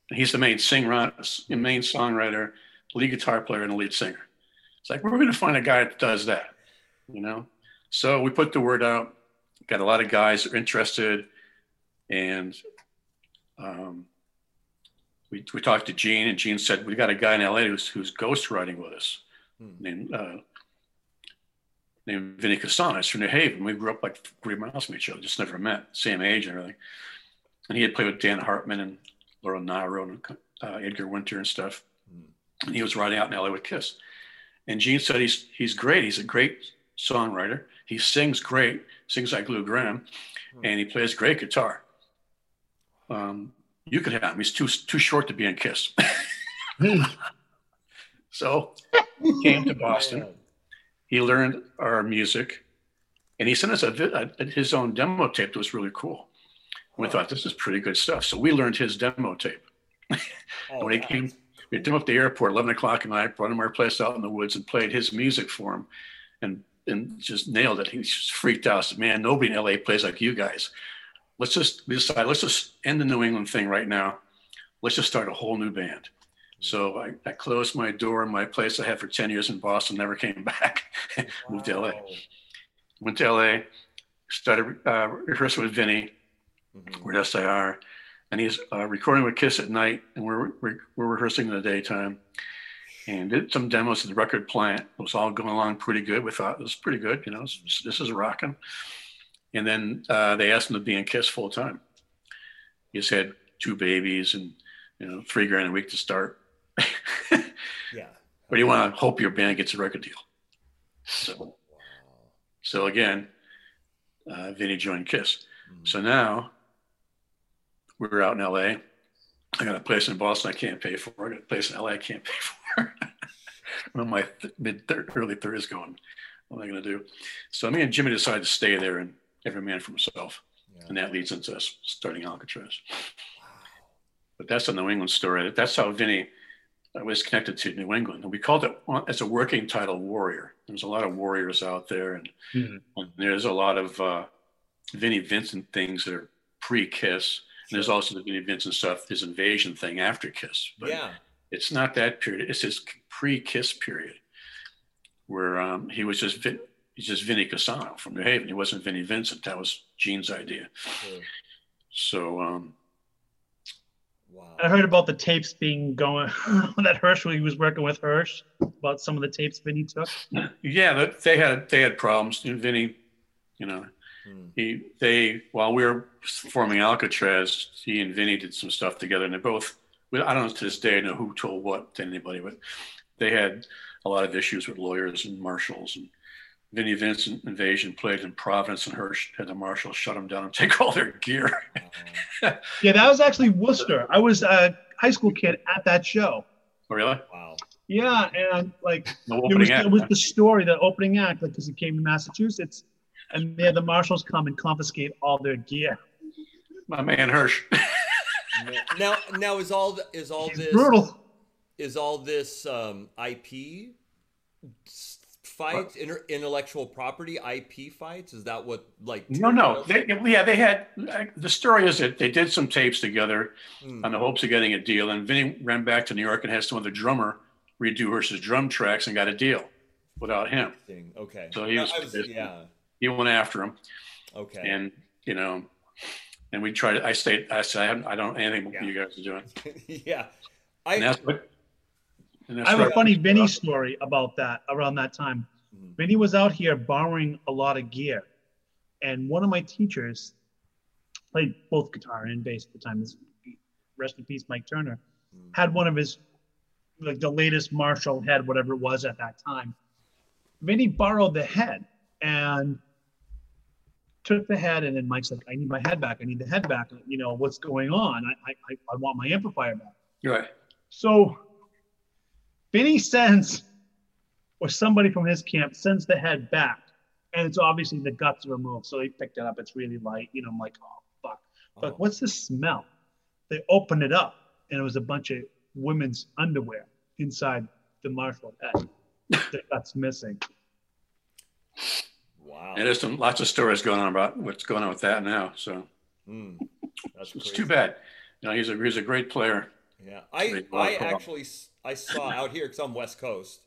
And he's the main singer, main songwriter, lead guitar player, and the lead singer. It's like we're going to find a guy that does that, you know. So we put the word out. Got a lot of guys that are interested, and um, we we talked to Gene, and Gene said we got a guy in LA who's who's ghostwriting with us Hmm. named uh, named Vinny Cusano. He's from New Haven. We grew up like three miles from each other, just never met, same age and everything. And he had played with Dan Hartman and Laura Nyro and uh, Edgar Winter and stuff. Hmm. And he was riding out in LA with Kiss. And Gene said he's he's great. He's a great songwriter. He sings great, sings like Lou Gramm, Hmm. and he plays great guitar. Um, you could have him. He's too too short to be in Kiss. so he came to Boston he learned our music and he sent us a, a his own demo tape that was really cool We thought this is pretty good stuff. So we learned his demo tape. Oh, when he came, we took him up to the airport, 11 o'clock at night, brought him our place out in the woods and played his music for him and, and just nailed it. He just freaked out. Said, man, nobody in LA plays like you guys. Let's just we decided, let's just end the New England thing right now. Let's just start a whole new band. So I, I closed my door in my place I had for 10 years in Boston, never came back, moved to LA. Went to LA, started uh, rehearsing with Vinny, Mhm. we're and he's uh, recording with Kiss at night, and we're, we're we're rehearsing in the daytime, and did some demos at the record plant. It was all going along pretty good. We thought it was pretty good, you know, this is rocking. And then uh, they asked him to be in Kiss full time. He's had two babies and you know three grand a week to start. Yeah. But you want to hope your band gets a record deal. So Wow. so again, uh, Vinny joined Kiss. Mhm. So now we're out in LA. I got a place in Boston I can't pay for. I got a place in LA I can't pay for. I'm in my th- mid thir- early 30s going, what am I going to do? So me and Jimmy decided to stay there and every man for himself. Yeah. And that leads into us starting Alcatraz. Wow. But that's a New England story. That's how Vinny uh, was connected to New England. And we called it as a working title Warrior. There's a lot of warriors out there. And, Mhm. and there's a lot of uh, Vinnie Vincent things that are pre Kiss. And there's also the Vinnie Vincent stuff, his invasion thing after Kiss. But yeah. it's not that period. It's his pre-Kiss period, where um, he was just Vin, he's just Vinny Cusano from New Haven. He wasn't Vinnie Vincent. That was Gene's idea. Sure. So um, Wow. I heard about the tapes being going that Hirsh when he was working with Hirsh about some of the tapes Vinny took. yeah, they had they had problems. You know, Vinny, you know, Hmm. he they while we were forming Alcatraz, he and Vinny did some stuff together, and they both. I don't know to this day know who told what to anybody, but they had a lot of issues with lawyers and marshals. And Vinnie Vincent Invasion played in Providence, and Hirsh had the marshals shut them down and take all their gear. Yeah, that was actually Worcester. I was a high school kid at that show. Oh, really? Wow. Yeah, and like No it was, act. it was huh? the story, the opening act, like because it came to Massachusetts, and they had the marshals come and confiscate all their gear. My man Hirsh. Now, now is all th- is all He's this brutal. is all this um, IP fights, inter- intellectual property IP fights? Is that what like? no, no. They, yeah, they had. The story is that they did some tapes together Hmm. on the hopes of getting a deal, and Vinny ran back to New York and had some other drummer redo Hirsh's drum tracks and got a deal without him. Okay. So he was- was- yeah. He went after him, Okay. and you know, and we tried. I stayed. I said, I, I don't anything Yeah. you guys are doing. yeah. And I that's what. I have a funny Vinny story about that around that time. Mhm. Vinny was out here borrowing a lot of gear, and one of my teachers played both guitar and bass at the time. This rest in peace, Mike Turner Mhm. had one of his like the latest Marshall head, whatever it was at that time. Vinny borrowed the head and took the head, and then Mike's like, "I need my head back. I need the head back. You know what's going on? I I, I want my amplifier back." right. So Vinny sends, or somebody from his camp sends the head back, and it's obviously the guts removed. So he picked it up. It's really light. You know, I'm like, oh fuck. Like, Oh. Uh-huh. what's the smell? They opened it up, and it was a bunch of women's underwear inside the Marshall head. the guts missing. Wow. And there's some lots of stories going on about what's going on with that now. So. Hmm. That's it's crazy. too bad. You know, he's a he's a great player. Yeah, I I actually s- I saw out here because I'm West Coast,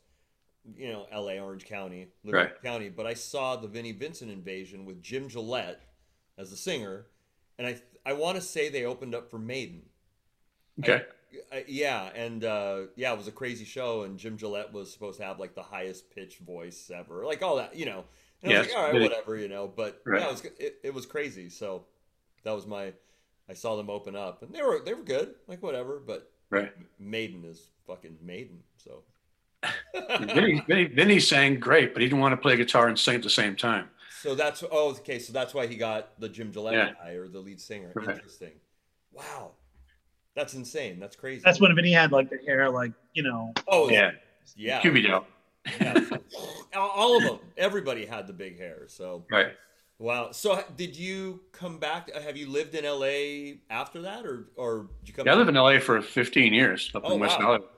you know, L.A. Orange County, in Right. County, but I saw the Vinnie Vincent invasion with Jim Gillette as the singer, and I I want to say they opened up for Maiden. Okay. I, yeah, and uh, yeah, it was a crazy show, and Jim Gillette was supposed to have like the highest pitch voice ever, like all that, you know. And I was Yes, like, all right, whatever, you know. But Right. yeah, it was it, it was crazy. So that was my. I saw them open up, and they were they were good, like whatever. But Right. Maiden is fucking Maiden, so. Vinny, Vinny, Vinny sang great, but he didn't want to play guitar and sing at the same time. So that's oh okay. So that's why he got the Jim Gillette Yeah. guy or the lead singer. Right. Interesting. Wow, that's insane. That's crazy. That's when Vinny had like the hair, like you know. oh Yeah. yeah. QB yeah. all all of them. Everybody had the big hair. So Right. Wow. So did you come back? Uh, have you lived in LA after that, or or did you come? Yeah, I back? lived in LA for 15 years up Oh, in West wow. Hollywood.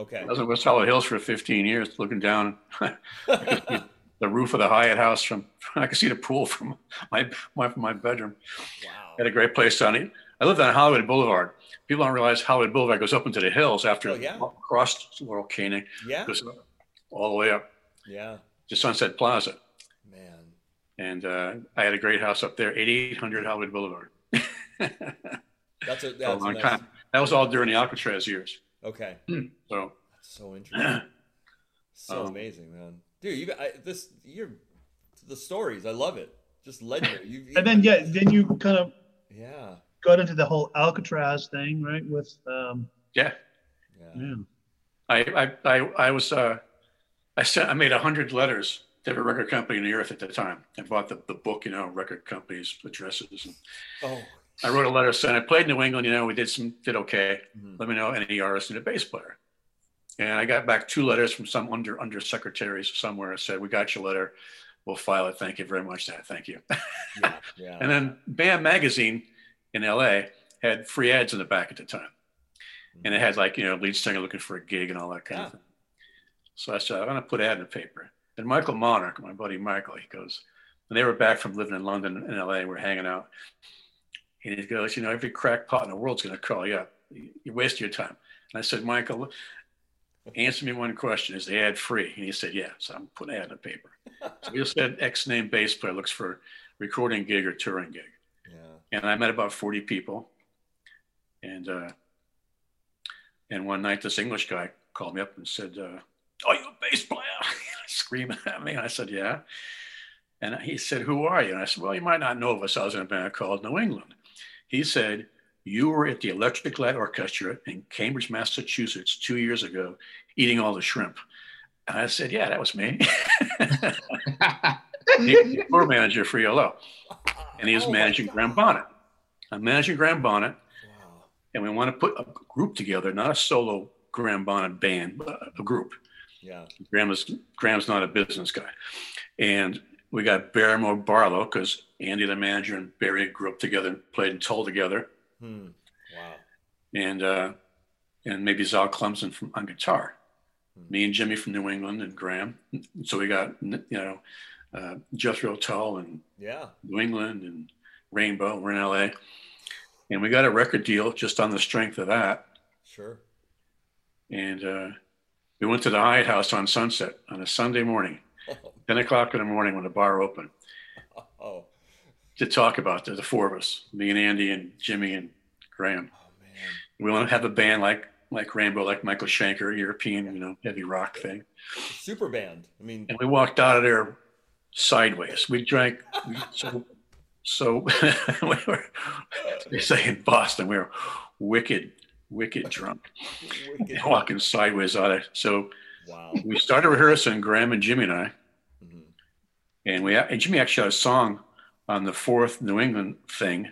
Okay. I was in West Hollywood Hills for 15 years, looking down the roof of the Hyatt house from. I could see the pool from my my, from my bedroom. Wow. Had a great place down it. I lived on Hollywood Boulevard. People don't realize Hollywood Boulevard goes up into the hills after Oh, yeah. across Laurel Canyon, Yeah. goes all the way up Yeah. to Sunset Plaza. Man. And uh, I had a great house up there, 8800 Hollywood Boulevard. That's a for a a long nice. time. That was all during the Alcatraz years. Okay. So That's so interesting. So Um, amazing, man. Dude, you I, this you're the stories. I love it. Just legendary. You, And then yeah, then you kind of yeah. got into the whole Alcatraz thing, right? With um, yeah, Yeah. yeah. I I I, I was uh, I sent I made a hundred letters to every record company in the earth at the time. and bought the, the book, you know, record companies addresses. And Oh. I wrote a letter saying I played New England. You know, we did some did okay. Mhm. Let me know any artist and a bass player. And I got back two letters from some under under secretaries somewhere. Said we got your letter. We'll file it. Thank you very much. That thank you. Yeah. Yeah. And then Bam Magazine in LA had free ads in the back at the time. And it had like, you know, lead singer looking for a gig and all that kind Yeah. of thing. So I said, I'm going to put an ad in the paper. And Michael Monarch, my buddy Michael, he goes, and they were back from living in London and LA, we're hanging out. And he goes, you know, every crackpot in the world's going to call you up. You waste your time. And I said, Michael, answer me one question. Is the ad free? And he said, yeah. So I'm putting an ad in the paper. So we said X name bass player looks for recording gig or touring gig yeah. and I met about 40 people. And uh, and one night, this English guy called me up and said, uh, "Are you a bass player?" Screaming at me. And I said, "Yeah." And he said, "Who are you?" And I said, "Well, you might not know of us. I was in a band called New England." He said, "You were at the Electric Light Orchestra in Cambridge, Massachusetts, two years ago, eating all the shrimp." And I said, "Yeah, that was me." the tour manager for ELO, and he was Oh managing Graham Bonnet. I'm managing Graham Bonnet, Wow. and we want to put a group together, not a solo Graham Bonnet band, but a group. Yeah. Graham is Graham's not a business guy, and we got Barriemore Barlow because Andy, the manager, and Barry grew up together and played in Tull together, Hmm. Wow. and uh, and maybe Zal Cleminson from on guitar. Hmm. Me and Jimmy from New England and Graham. So we got you know uh, Jethro Tull and Yeah. New England and Rainbow. We're in LA. And we got a record deal just on the strength of that. Sure. And uh, we went to the Hyatt House on Sunset on a Sunday morning, 10 o'clock in the morning when the bar opened, Oh. to talk about the, the four of us, me and Andy and Jimmy and Graham. Oh man. We want to have a band like like Rainbow, like Michael Schenker, European, you know, heavy rock thing. Super band. I mean. And we walked out of there sideways. We drank we, so so we were they say in Boston we were wicked, wicked drunk. wicked- Walking sideways out of so Wow. we started rehearsing, Graham and Jimmy and I. and we and Jimmy actually had a song on the fourth New England thing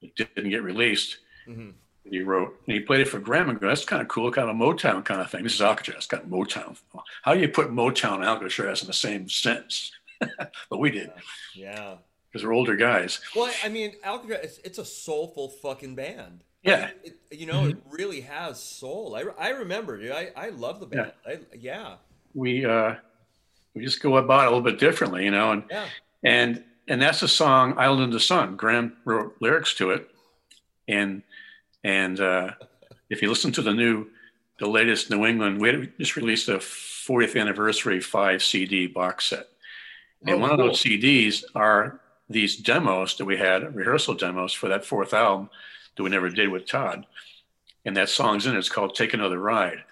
that didn't get released. Mhm. that He wrote and he played it for Graham and go, that's kind of cool, kind of a Motown kind of thing. This is Alcatraz, kind of Motown. How do you put Motown and Alcatraz in the same sentence? but we did Yeah. because we're older guys. Well, I mean, Alcatraz, it's, it's a soulful fucking band. Yeah. It, you know, it really has soul. I, I remember, dude. I, I love the band. I, yeah. We uh, we just go about it a little bit differently, you know, and Yeah. and and that's the song "Island in the Sun." Graham wrote lyrics to it, and and uh, if you listen to the new, the latest New England, we just released a 40th anniversary five CD box set, and Oh, one of those CDs are these demos that we had, rehearsal demos for that fourth album that we never did with Todd, and that song's in it. It's called "Take Another Ride."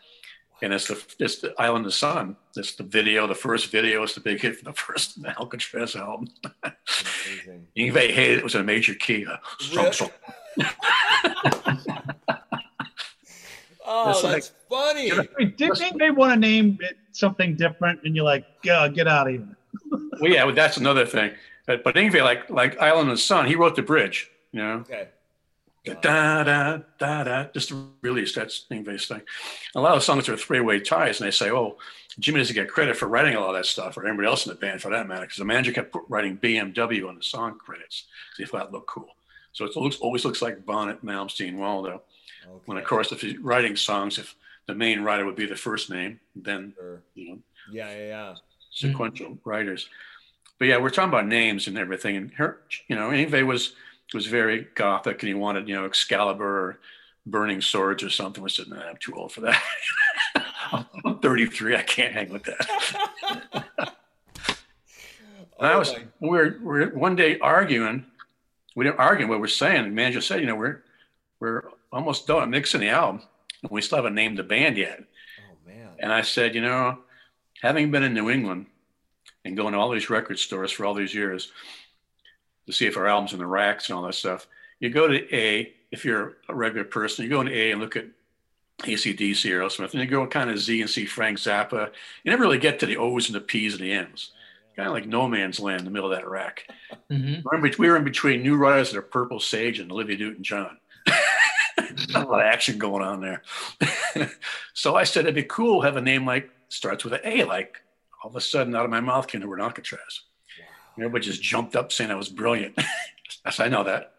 And it's the it's the Island of the Sun. It's the video. The first video is the big hit from the first Alcatraz album. Amazing. Yngwie hated it. It was a major key. Uh, Really? so- Oh, It's that's funny. Wait, didn't they want to name it something different? And you're like, yeah, get out of here. well, yeah, well, that's another thing. But, but Yngwie, like like Island of the Sun, he wrote the bridge. You know, Okay. Da da da da. Just release that's Yngwie's thing. A lot of songs are three-way ties, and they say, "Oh, Jimmy doesn't get credit for writing a lot of that stuff, or anybody else in the band for that matter," because the manager kept writing BMW on the song credits because he thought it looked cool. So it looks always looks like Bonnet, Malmsteen, Waldo. Okay. When of course, if you're writing songs, if the main writer would be the first name, then sure. you know, yeah, yeah, yeah, sequential mm-hmm. writers. But yeah, we're talking about names and everything, and her, you know, Yngwie was was very gothic, and he wanted you know Excalibur or burning swords or something. We said, "No, I'm too old for that. I'm 33. I can't hang with that." and I was, we were, we we're one day arguing. We didn't argue what we're saying. The manager said, "You know, we're we're almost done mixing the album, and we still haven't named the band yet." Oh man! And I said, "You know, having been in New England and going to all these record stores for all these years." To see if our album's in the racks and all that stuff. You go to A, if you're a regular person, you go into A and look at ACDC or Aerosmith, and you go kind of Z and see Frank Zappa. You never really get to the O's and the P's and the M's. Kind of like no man's land in the middle of that rack. Mm-hmm. We were in between New Riders and Purple Sage and Olivia Newton John. A lot of action going on there. so I said it'd be cool to have a name like starts with an A, like all of a sudden out of my mouth came the word Alcatrazz. Everybody just jumped up saying I was brilliant. yes, I know that.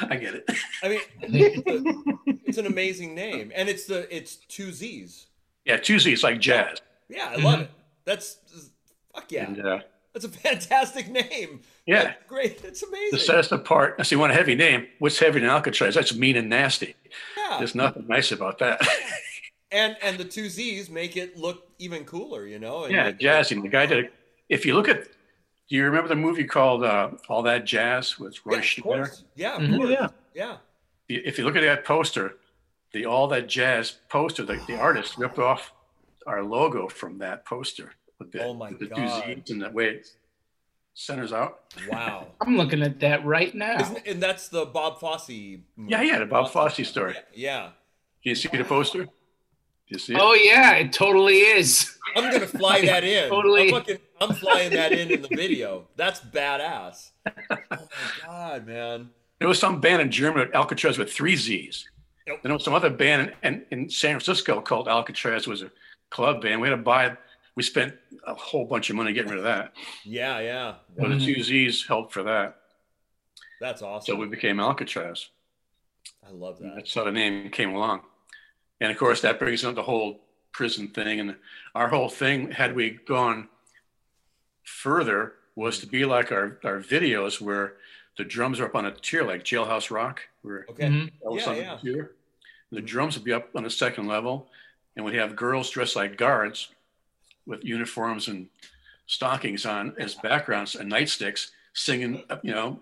I get it. I mean, it's, a, it's, an amazing name, and it's the it's two Z's. Yeah, two Z's like jazz. Yeah, I love mm-hmm. it. That's fuck yeah. And, uh, That's a fantastic name. Yeah, That's great. It's amazing. The saddest part, I see one heavy name. What's heavy in Alcatraz? That's mean and nasty. Yeah. There's nothing nice about that. and and the two Z's make it look even cooler, you know. yeah, jazzy. The guy did. If you look at do you remember the movie called uh, All That Jazz with Roy yeah, Scheider? Yeah, mm-hmm. yeah, yeah. If you look at that poster, the All That Jazz poster, the, the artist ripped off our logo from that poster. With the, oh my the god! two Z's and that way it centers out. Wow, I'm looking at that right now. Isn't, and that's the Bob Fosse. Movie. Yeah, yeah, the Bob Fosse story. Yeah. Can you see wow. the poster? You see? It? Oh yeah, it totally is. I'm gonna fly that in. totally. I'm, fucking, I'm flying that in in the video. That's badass. Oh my god, man. There was some band in Germany, Alcatraz, with three Z's. Yep. There was some other band in, in, San Francisco called Alcatrazz. Was a club band. We had to buy. We spent a whole bunch of money getting rid of that. Yeah, yeah. But the two Z's helped for that. That's awesome. So we became Alcatraz. I love that. That's how the name came along. And of course, that brings up the whole prison thing. And our whole thing, had we gone further, was to be like our, our videos where the drums are up on a tier, like Jailhouse Rock, where okay. Mm-hmm. yeah, on yeah. the tier. The drums would be up on the second level, and we'd have girls dressed like guards with uniforms and stockings on as backgrounds and nightsticks singing, you know,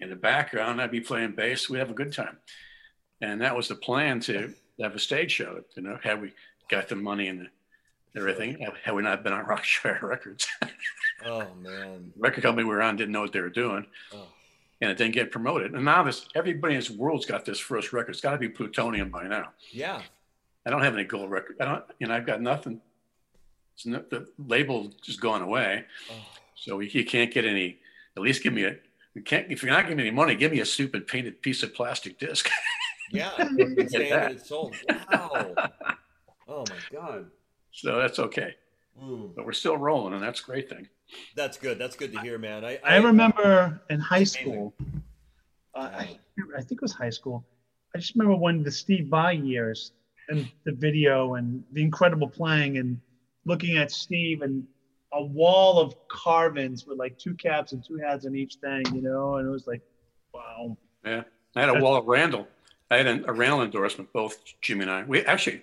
in the background. I'd be playing bass. We'd have a good time. And that was the plan to have a stage show. You know, had we got the money and everything, sure. had we not been on Rockshire Records. oh man, record company we were on didn't know what they were doing. Oh. And it didn't get promoted. And now this everybody in this world's got this first record. It's got to be plutonium by now. Yeah. I don't have any gold record. I don't, you know, I've got nothing. No, the label just gone away. Oh. So you can't get any, at least give me a, you can't, if you're not giving me any money, give me a stupid painted piece of plastic disc. Yeah, it's sold. Wow. Oh my god. So that's okay. Mm. But we're still rolling, and that's a great thing. That's good. That's good to hear, man. I, I, I remember in high school. Uh, I, I think it was high school. I just remember when the Steve Vai years and the video and the incredible playing and looking at Steve and a wall of Carvins with like two caps and two hats on each thing, you know, and it was like, wow. Yeah, I had a wall of Randall I had an, a Randall endorsement, both Jimmy and I. We actually,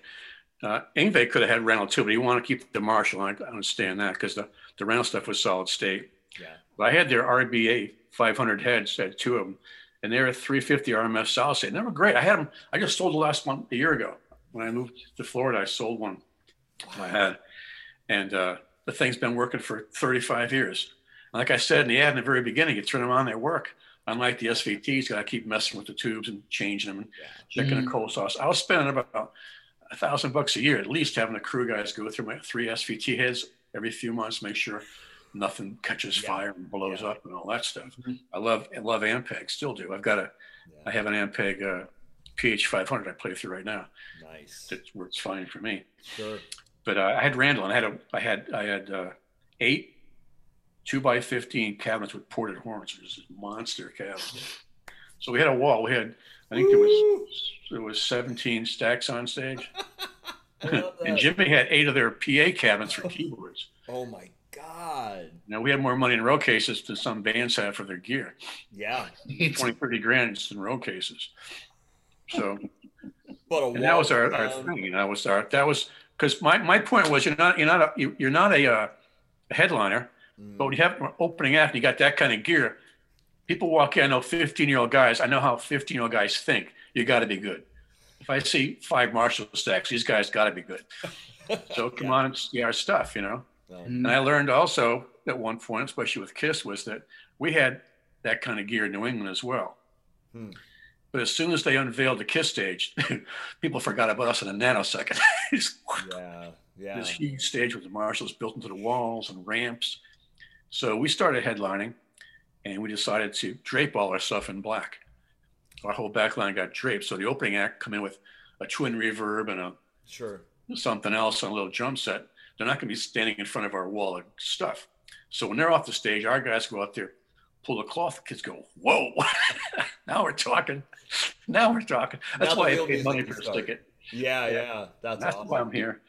uh, Yngwie could have had Randall too, but he wanted to keep the Marshall. I understand that because the, the Randall stuff was solid state. Yeah. But I had their RBA 500 heads, I had two of them, and they were 350 RMS solid state. And they were great. I had them, I just sold the last one a year ago. When I moved to Florida, I sold one wow. I had. And uh, the thing's been working for 35 years. Like I said in the ad in the very beginning, you turn them on, they work. Unlike the SVTs, got to keep messing with the tubes and changing them and yeah. checking mm. the cold sauce. I was spending about a thousand bucks a year at least having the crew guys go through my three SVT heads every few months, make sure nothing catches yeah. fire and blows yeah. up and all that stuff. Mm-hmm. I love I love Ampeg, still do. I've got a I have an Ampeg uh, PH 500 I play through right now. Nice. It works fine for me. Sure. But uh, I had Randall, and I had a, I had I had uh, eight two by fifteen cabinets with ported horns. It was a monster cabinet. So we had a wall. We had I think there was there was 17 stacks on stage, and. Jimmy had eight of their PA cabinets for keyboards. Oh my god. Now we had more money in row cases than some bands have for their gear. Yeah. It's 20, 30 grand just in row cases. So But a and that was our, our thing. That was our that was because my, my point was you're not you're not a, you- you're not a, uh, a headliner, Mm. but when you have an opening act and you got that kind of gear, people walk in. I know 15 year old guys. I know how 15 year old guys think. You got to be good. If I see five Marshall stacks, these guys got to be good. So come Yeah. on, it's yeah, our stuff, you know. No. And I learned also at one point, especially with Kiss, was that we had that kind of gear in New England as well. Hmm. But as soon as they unveiled the Kiss stage, people forgot about us in a nanosecond. Yeah. Yeah. this huge stage with the Marshalls built into the walls and ramps. So we started headlining, and we decided to drape all our stuff in black. Our whole back line got draped. So the opening act come in with a twin reverb and a Sure. something else on a little drum set, they're not going to be standing in front of our wall of stuff. So when they're off the stage, our guys go out there, pull the cloth, kids go, whoa, now we're talking. Now we're talking. That's Now why I paid money for a ticket. Yeah. Yeah. Yeah. That's, That's awesome. why I'm here.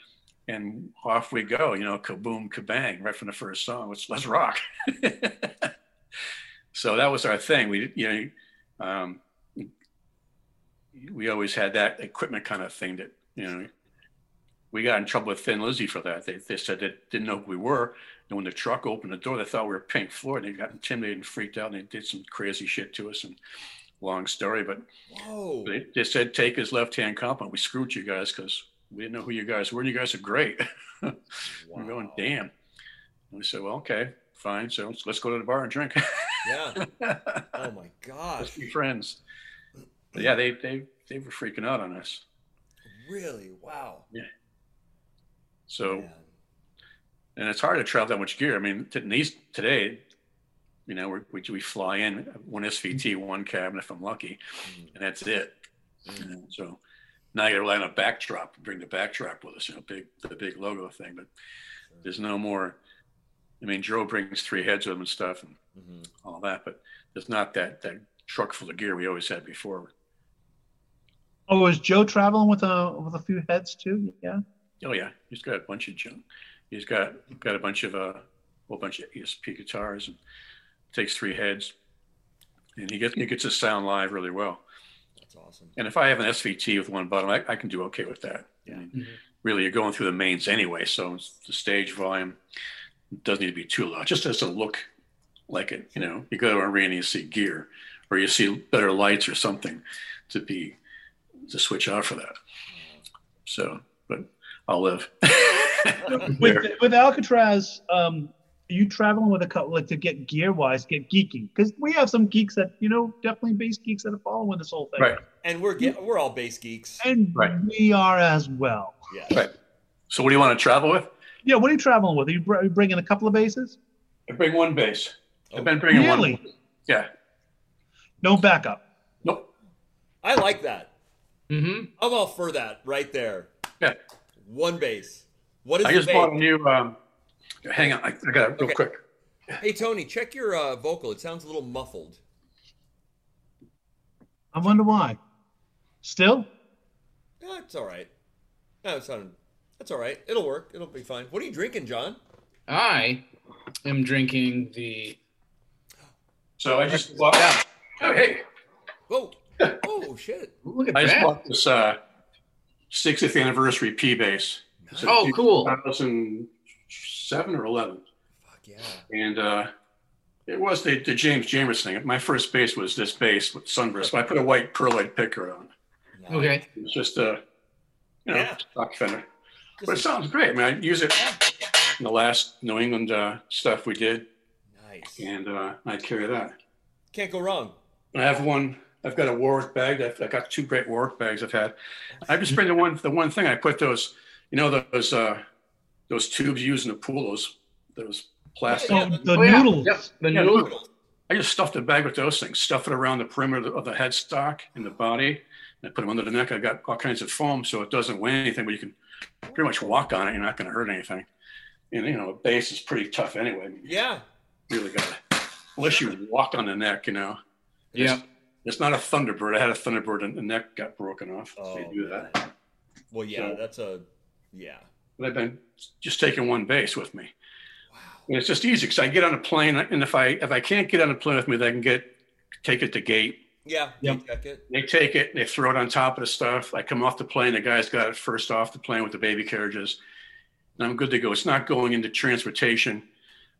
And off we go, you know, kaboom, kabang, right from the first song. Let's let's rock. so that was our thing. We, you know, um, we always had that equipment kind of thing that, you know, we got in trouble with Thin Lizzy for that. They, they said they didn't know who we were. And when the truck opened the door, they thought we were Pink Floyd. They got intimidated and freaked out and they did some crazy shit to us. And long story, but Whoa. they, they said take his left hand compliment. We screwed you guys because we didn't know who you guys were. And you guys are great. We're going, damn. And we said, well, okay, fine. So let's, let's go to the bar and drink. Yeah. let's Oh my gosh. be friends. But yeah, they, they, they were freaking out on us. Really? Wow. Yeah. So, Man. and it's hard to travel that much gear. I mean, these today, you know, we're, we, we fly in one SVT, one cabinet if I'm lucky, Mm. and that's it. Mm. You know, so now you got to rely on a backdrop, bring the backdrop with us, you know, big, the big logo thing, but there's no more. I mean, Joe brings three heads with him and stuff and Mhm. all that, but there's not that, that truck full of gear we always had before. Oh, was Joe traveling with a with a few heads too? Yeah. Oh yeah, he's got a bunch of junk. He's got got a bunch of uh, whole bunch of ESP guitars and takes three heads, and he gets he gets his sound live really well. That's awesome. And if I have an SVT with one bottom, I, I can do okay with that. Yeah. I mean, Mhm. Really, you're going through the mains anyway, so the stage volume doesn't need to be too loud. Just has to look like it. You know, you go to an arena, and you see gear, or you see better lights or something to be to switch out for that. So, but I'll live. With with Alcatraz, um, are you traveling with a couple like to get gear wise, get geeky? Because we have some geeks that you know definitely bass geeks that are following this whole thing, Right. And we're get, we're all bass geeks. And Right. we are as well. Yeah. Right. so, what do you want to travel with? Yeah. What are you traveling with? Are you, br- are you bringing a couple of bases? I bring one base. Oh, I've been bringing Really? one. Yeah. No backup. Nope. I like that. hmm I'm all for that right there. Yeah. One base. What is I the just bass? bought a new. Um, hang on, I, I got it real Okay. quick. Hey Tony, check your uh, vocal. It sounds a little muffled. I wonder why. Still? Yeah, it's all right. No, it's not. That's all right. It'll work. It'll be fine. What are you drinking, John? I am drinking the. So I just bought. Oh, hey, Whoa. Oh shit. Look at I just bought this uh, 60th anniversary P bass. It's a Oh, cool. 2007 or 11, Fuck yeah. and uh, it was the, the James Jamerson thing. My first bass was this bass with sunburst. I put a white pearlite picker on. Nice. Okay. It's just a, you know, Yeah. stock Fender. Just But it sounds great. I mean, I use it in the last New England uh, stuff we did, nice. and uh, I carry that. Can't go wrong. I have one. I've got a Warwick bag. I've, I've got two great Warwick bags I've had. I just bring the one. The one thing I put those, you know, those uh, those tubes used in the pool. Those those plastic. Oh, the Oh, yeah. noodles. Yep, the Yeah, noodles. I just stuffed the bag with those things. Stuff it around the perimeter of the headstock and the body, I put them under the neck. I got all kinds of foam, so it doesn't weigh anything, but you can pretty much walk on it. You're not going to hurt anything. And you know, a bass is pretty tough anyway. Yeah. Really got to, unless you walk on the neck, you know. Yeah. It's, it's not a Thunderbird. I had a Thunderbird and the neck got broken off. Oh, they do that. Oh, well, yeah, So- that's a yeah. But I've been just taking one bass with me. Wow. And it's just easy because I get on a plane, and if I if I can't get on a plane with me, they can get take it to gate. Yeah. Yep. you check it. They take it, they throw it on top of the stuff. I come off the plane, the guy's got it first off the plane with the baby carriages, and I'm good to go. It's not going into transportation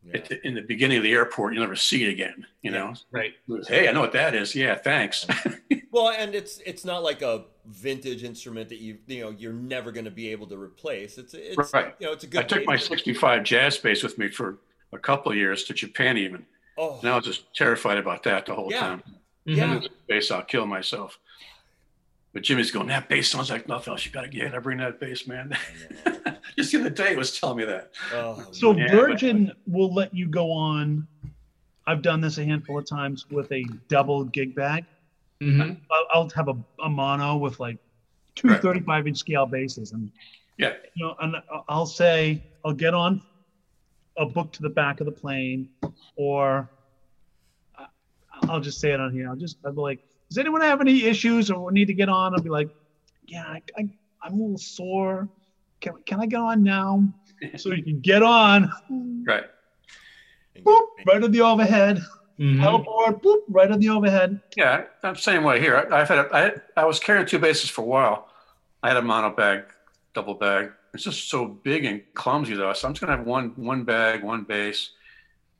Yeah. at the, in the beginning of the airport. You'll never see it again. You know, Right. hey, I know what that is. Yeah, thanks. Well, and it's it's not like a vintage instrument that you you know you're never going to be able to replace. It's it's Right. you know it's a good. I took my 65 jazz bass with me for a couple of years to Japan, even. Oh, And I was just terrified about that the whole Yeah. time. Yeah. Bass, I'll kill myself. But Jimmy's going, that bass sounds like nothing else. You got to get, I bring that bass, man. I know. Just the other day, it was telling me that. Oh, So man. Yeah, but- Virgin will let you go on. I've done this a handful of times with a double gig bag. Mhm. I'll, I'll have a, a mono with like two Right. 35 inch scale basses, and Yeah. you know, and I'll say I'll get on a book to the back of the plane, or I'll just say it on here. I'll just I'll be like, does anyone have any issues or need to get on? I'll be like, yeah, I, I, I'm a little sore. Can, can I get on now? So you can get on. Right. Boop, right on the overhead. Mhm. Hellboard, boop, right on the overhead. Yeah, I'm same way here. I, I've had, a, I, had- I was carrying two basses for a while. I had a mono bag, double bag. It's just so big and clumsy though. So I'm just gonna have one, one bag, one bass.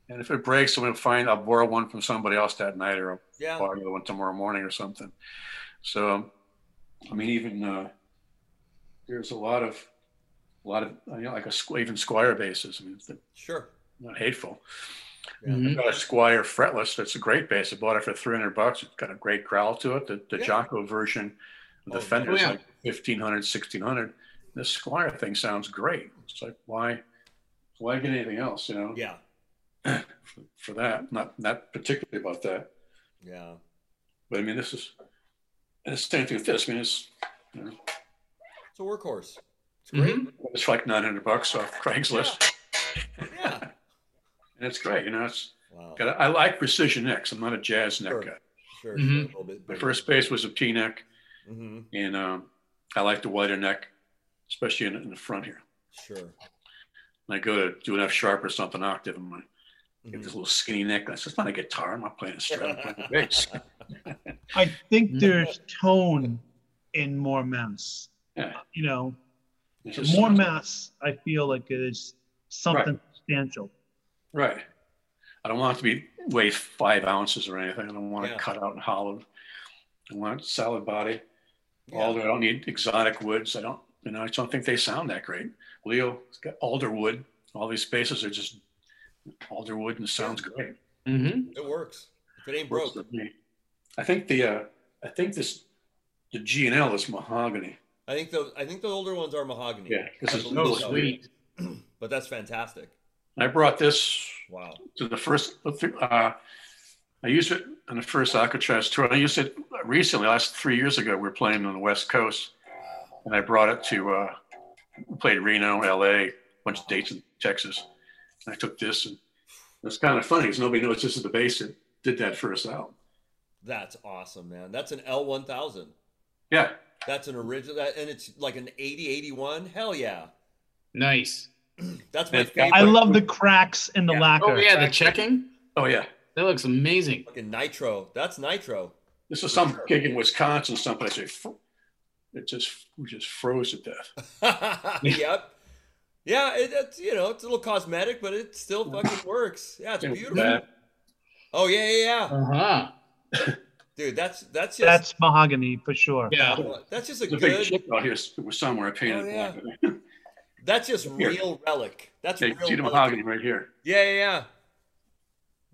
And if it breaks, I'm gonna find, I'll borrow one from somebody else that night or I'll Yeah. borrow another one tomorrow morning or something. So, I mean, even, uh, there's a lot of, a lot of, you know, like a, Squ- even Squier bases. I mean, it's Sure. not hateful. Yeah. Mhm. I've got a Squier fretless. That's a great bass. I bought it for 300 bucks. It's got a great growl to it. The, the Yeah. Jaco version of the Oh, Fender yeah. is like 1500, 1600. This Squier thing sounds great. It's like, why, why get anything else, you know, Yeah. for, for that? Not, not particularly about that. Yeah. But I mean, this is, and it's the same thing with this. I mean, it's, you know, It's a workhorse. It's great. Mhm. it's like 900 bucks off Craigslist. Yeah. And it's great. You know, it's Wow. got, a, I like precision necks. I'm not a jazz neck Sure. guy. Sure. Mhm. sure. A little bit My first bass was a P neck. hmm And um, I like the wider neck, especially in, in the front here. Sure. And I go to do an F sharp or something octave, and I get Mhm. this little skinny neck. That's just not a guitar. I'm not playing a string. I'm playing a bass. I think Mhm. there's tone in more mass. Yeah. You know, It's the just- more mass, I feel like it is something substantial. Right. I don't want it to be weigh five ounces or anything. I don't want Yeah. it cut out and hollowed. I want solid body. Yeah. Alder. I don't need exotic woods. I don't. You know, I just don't think they sound that great. Leo, it's got alder wood. All these basses are just alder wood, and it sounds great. Mhm. It works. If it ain't broke, for me. I think the uh, I think this the G and L is mahogany. I think the I think the older ones are mahogany. Yeah, this is believe so. sweet. But that's fantastic. I brought this Wow. to the first. Uh, I used it on the first Alcatraz tour. I used it recently, last three years ago. We were playing on the West Coast, and I brought it to. Uh, played Reno, L.A., a bunch of dates in Texas. And I took this, and it's kind of funny because nobody knows this is the bass that did that first album. That's awesome, man. That's an L1000. Yeah, That's an original, and it's like an 8081. Hell yeah. Nice. That's my favorite. I love the cracks in the Yeah. lacquer. Oh yeah, the checking. oh yeah. That looks amazing. Fucking nitro. That's nitro. This is some gig in Wisconsin, someplace. It, fr- it just we just froze to death. yep. Yeah, it, it's you know it's a little cosmetic, but it still fucking works. Yeah, it's beautiful. bad. Oh yeah, yeah, yeah, Uh huh. dude. That's that's just That's mahogany for sure. Yeah. that's just a There's a big good. chip out here somewhere. I painted Oh, yeah. black. That's just Here. real relic. That's Okay, real see relic. mahogany right here. Yeah, yeah, yeah.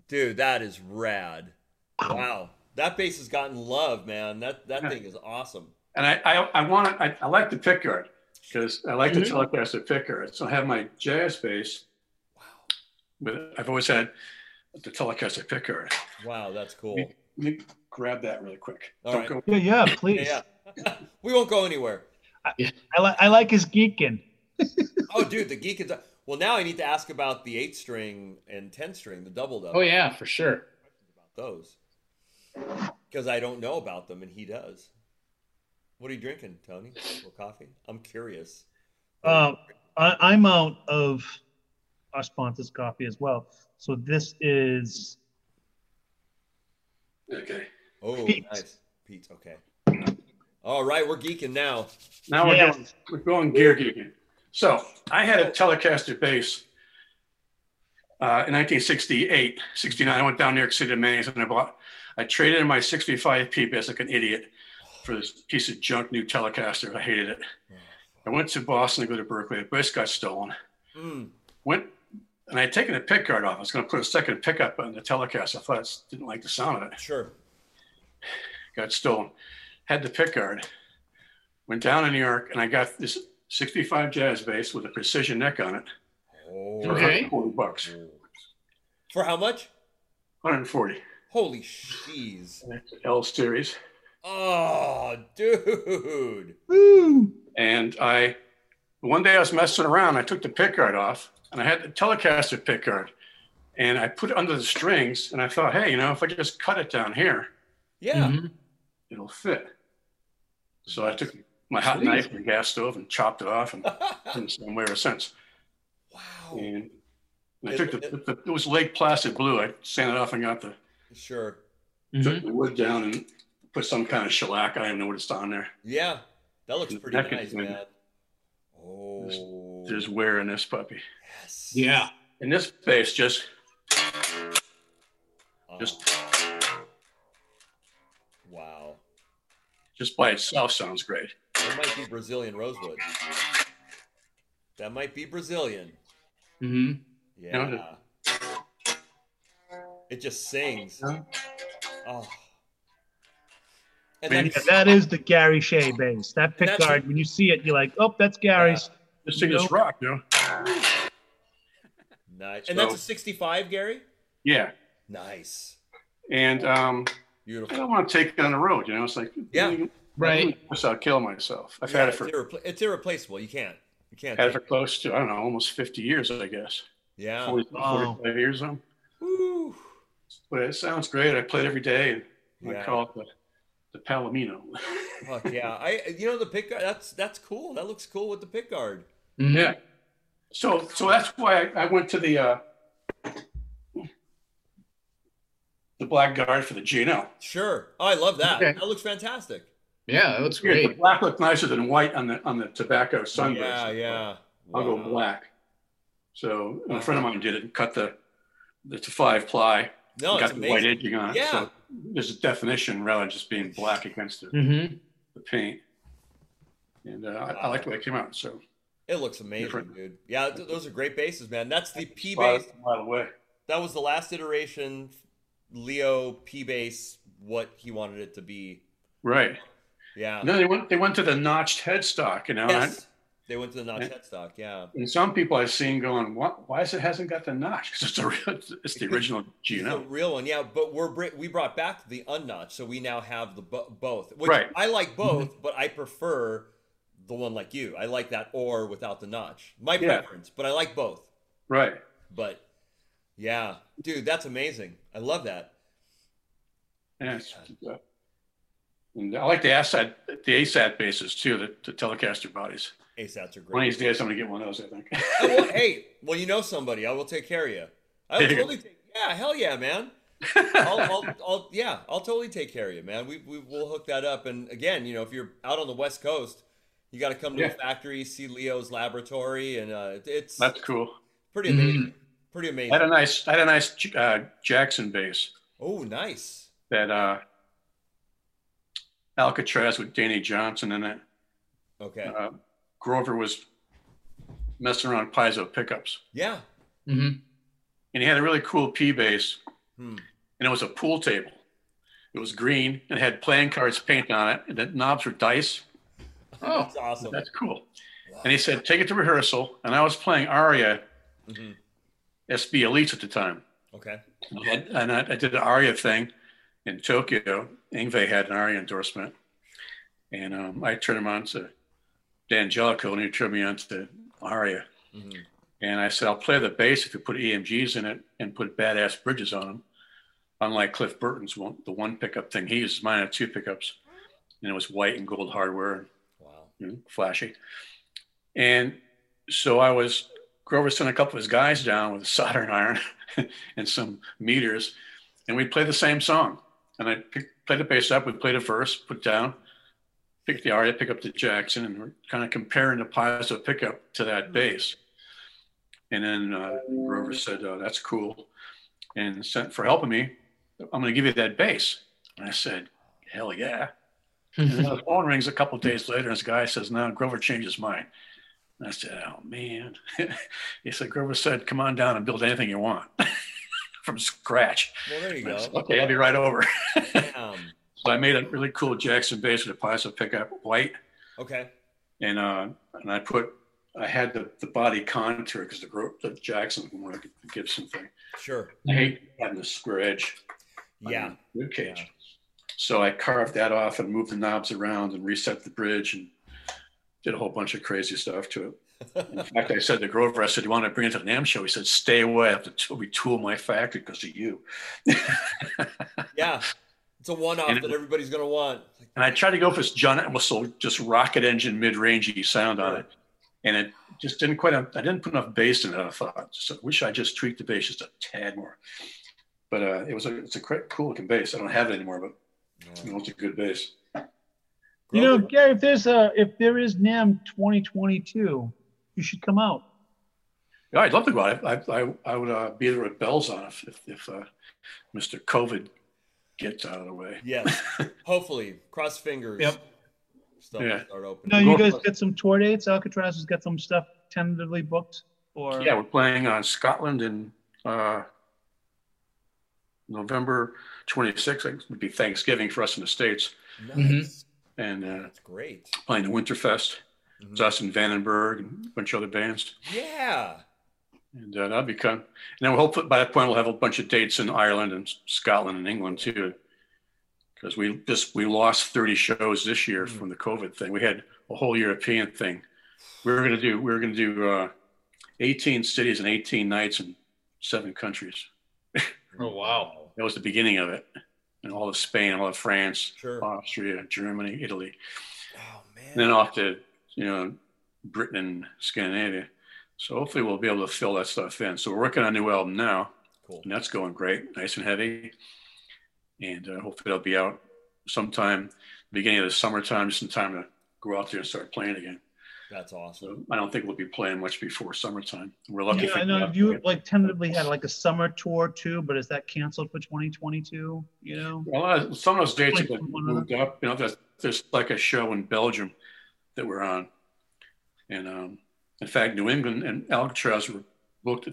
Dude, that is rad. Wow, that bass has gotten love, man. That that Yeah. thing is awesome. And I, I, I want I, I like the pickguard because I like Mhm. the Telecaster pickguard. So I have my jazz bass, Wow, but I've always had the Telecaster pickguard. wow, that's cool. Let me grab that really quick. All Don't right. go. Yeah, yeah, please. Yeah, yeah. we won't go anywhere. I like I like his geeking. Oh, dude, the geek is. Well, now I need to ask about the eight string and ten string, the double double. Oh yeah, for sure. about those because I don't know about them and he does. What are you drinking, Tony? Or coffee? I'm curious. Um, I, I'm out of our sponsor's coffee as well. So this is Okay. Oh, Pete. nice, Pete. Okay. All right, we're geeking now. Now we're Yes. going we're going gear geeking. So I had a Telecaster bass uh, in 1968, 69. I went down New York City to Manny's and I bought. I traded in my 65p bass like an idiot for this piece of junk new Telecaster. I hated it. I went to Boston to go to Berklee. The bass got stolen. Mm. Went and I had taken the pick guard off. I was going to put a second pickup on the Telecaster. I thought I didn't like the sound of it. Sure. got stolen. Had the pick guard. Went down to New York and I got this 65 jazz bass with a precision neck on it Oh. for Okay. 140 bucks. For how much? 140. Holy cheese. L series. Oh, dude. woo. And I, one day I was messing around. I took the pick guard off and I had the Telecaster pick guard and I put it under the strings and I thought, hey, you know, if I just cut it down here, Yeah. Mhm. it'll fit. So I took my hot Sweet. knife and the gas stove and chopped it off and didn't somewhere ever since. wow. And I It- took the, the, it was Lake Placid blue. I sanded it off and got the Sure. took Mhm. the wood down and put some kind of shellac. I don't even know what it's on there. Yeah. That looks pretty That nice, win. man. Oh. There's wear in this puppy. yes. Yeah. And this bass just Oh. just Wow. just by itself sounds great. That might be Brazilian rosewood. That might be Brazilian. Mm-hmm. Yeah. No, It just sings. Yeah. Oh. And Man, yeah, that is the Gary Shea bass. That pick that's- guard, when you see it, you're like, oh, that's Gary's. This thing is rock, you know. nice. And that's a 65, Gary? Yeah. Nice. And um, I don't want to take it on the road. You know, it's like Yeah. Right. I'll kill myself. I've Yeah, had it it's, for it's irreplaceable. You can't. You can't. had it take for close to I don't know, almost 50 years, I guess. Yeah. 40, Wow. 45 years. Um, Woo. but it sounds great. I play it every day, and Yeah. I call it the the Palomino. Fuck yeah. I you know the pick guard that's that's cool. That looks cool with the pick guard. Mhm. Yeah. So so that's why I, I went to the uh, the black guard for the GNL. Sure. Oh, I love that. Okay. That looks fantastic. Yeah, that looks Yeah, the great. black looked nicer than white on the on the tobacco sunburst. Yeah, yeah. I'll go black. So a friend of mine did it and cut the the to five ply, No, got it's the white edging on it. Yeah. So there's a definition rather than just being black against the, hmm the paint. And uh, I, I like the way it came out. So It looks amazing, Different. dude. Yeah, th- those are great bases, man. That's the P spot base. it a mile away. That was the last iteration. Leo P base, what he wanted it to be. Right. Yeah. No, they went they went to the notched headstock, you know. I- They went to the notch Yeah. headstock. Yeah. And some people I've seen going, what, why is it hasn't got the notch? Because it's, the real- it's the original It's the real one, yeah. But we're we brought back the unnotched, so we now have the bo- both. Which Right. I like both, but I prefer the one like you. I like that or without the notch. My Yeah. preference, but I like both. Right. But yeah, dude, that's amazing. I love that. Yeah, it's, uh, and I like the ASAT, the ASAT bases too, the, the Telecaster bodies. ASATs are great. One of these days I'm going to get one of those, I think. Oh, well, hey, well, you know somebody. I will take care of you. I will There you go. totally take. Yeah, hell yeah, man. I'll, I'll, I'll, yeah, I'll totally take care of you, man. We, we will hook that up. And again, you know, if you're out on the West Coast, you got to come to Yeah. the factory, see Leo's laboratory, and uh, it's That's cool. pretty Mhm. amazing. Pretty I amazing. had a nice, I had a nice uh, Jackson bass Oh, nice. that uh, Alcatraz with Danny Johnson in it. Okay. Uh, Grover was messing around with piezo pickups, Yeah. Mm-hmm. and he had a really cool P bass, Hmm. and it was a pool table. It was green and had playing cards painted on it, and the knobs were dice. Oh, That's awesome. That's cool. Wow. And he said, take it to rehearsal. And I was playing Aria mm-hmm. SB Elites at the time. Okay. And I, and I, I did an Aria thing. In Tokyo, Yngwie had an ARIA endorsement, and um, I turned him on to Dan Jellicoe, and he turned me on to ARIA. Mhm. And I said, I'll play the bass if you put EMGs in it and put badass bridges on them. Unlike Cliff Burton's one, the one pickup thing he uses, mine had two pickups, and it was white and gold hardware, Wow. you know, flashy. And so I was Grover sent a couple of his guys down with a soldering iron and some meters, and we played the same song. And I pick, played the bass up, we played a verse, put down, picked the aria, pick up the Jackson, and we're kind of comparing the positive pickup to that bass. And then uh, Grover said, oh, "That's cool," and sent for helping me. I'm going to give you that bass. And I said, "Hell yeah!" And the phone rings a couple of days later, and this guy says, "No, Grover changed his mind." And I said, "Oh man," he said, "Grover said, come on down and build anything you want from scratch." Well, there you go. said, okay, I'll be right over. So I made a really cool Jackson bass with a positive pickup, white, Okay. and uh, and I put I had the, the body contour because the the Jackson one the Gibson thing. Sure. I hate having the square edge. Yeah. the cage. Yeah. So I carved that off and moved the knobs around and reset the bridge and did a whole bunch of crazy stuff to it. In fact, I said to Grover, I said, "You want to bring it to the NAMM show?" He said, "Stay away. I have to t- retool my factory because of you." Yeah. It's a one-off And that everybody's gonna want. And I tried to go for this John Entwistle, just rocket engine, mid-rangey sound on it, and it just didn't quite. I didn't put enough bass in it. I thought. So I wish I just tweaked the bass just a tad more. But uh, it was a it's a great, cool looking bass. I don't have it anymore, but you know, it's a good bass. You know, Gary, if there's a if there is NAMM 2022, you should come out. Yeah, I'd love to go out. I I, I would uh, be there at bells on if if, if uh, Mr. COVID gets out of the way. Yes. Hopefully, cross fingers. Yep. Stuff Yeah. start opening. No, you guys get some tour dates. Alcatraz has got some stuff tentatively booked. Or Yeah, we're playing on Scotland in uh, November 26th. It would be Thanksgiving for us in the States. Nice. And uh, That's great. playing the Winterfest. Mhm. It's us and Vandenberg and a bunch of other bands. Yeah. And uh, that'll be fun. And then we'll hope by that point we'll have a bunch of dates in Ireland and Scotland and England too. Because we just we lost 30 shows this year Mm. from the COVID thing. We had a whole European thing. We were gonna do we were gonna do uh, 18 cities and 18 nights in seven countries. Oh, wow. That was the beginning of it. And all of Spain, all of France, Sure. Austria, Germany, Italy. Oh man. And then off to, you know, Britain and Scandinavia. So hopefully we'll be able to fill that stuff in. So we're working on a new album now, Cool. and that's going great, nice and heavy. And uh, hopefully it'll be out sometime beginning of the summertime, just in time to go out there and start playing again. That's awesome. So I don't think we'll be playing much before summertime. We're lucky. Yeah, if I know can- you like tentatively had like a summer tour too, but is that canceled for 2022? You know? Well, uh, some of those dates have been moved up. You know, there's, there's like a show in Belgium that we're on. And um, in fact, New England and Alcatraz were booked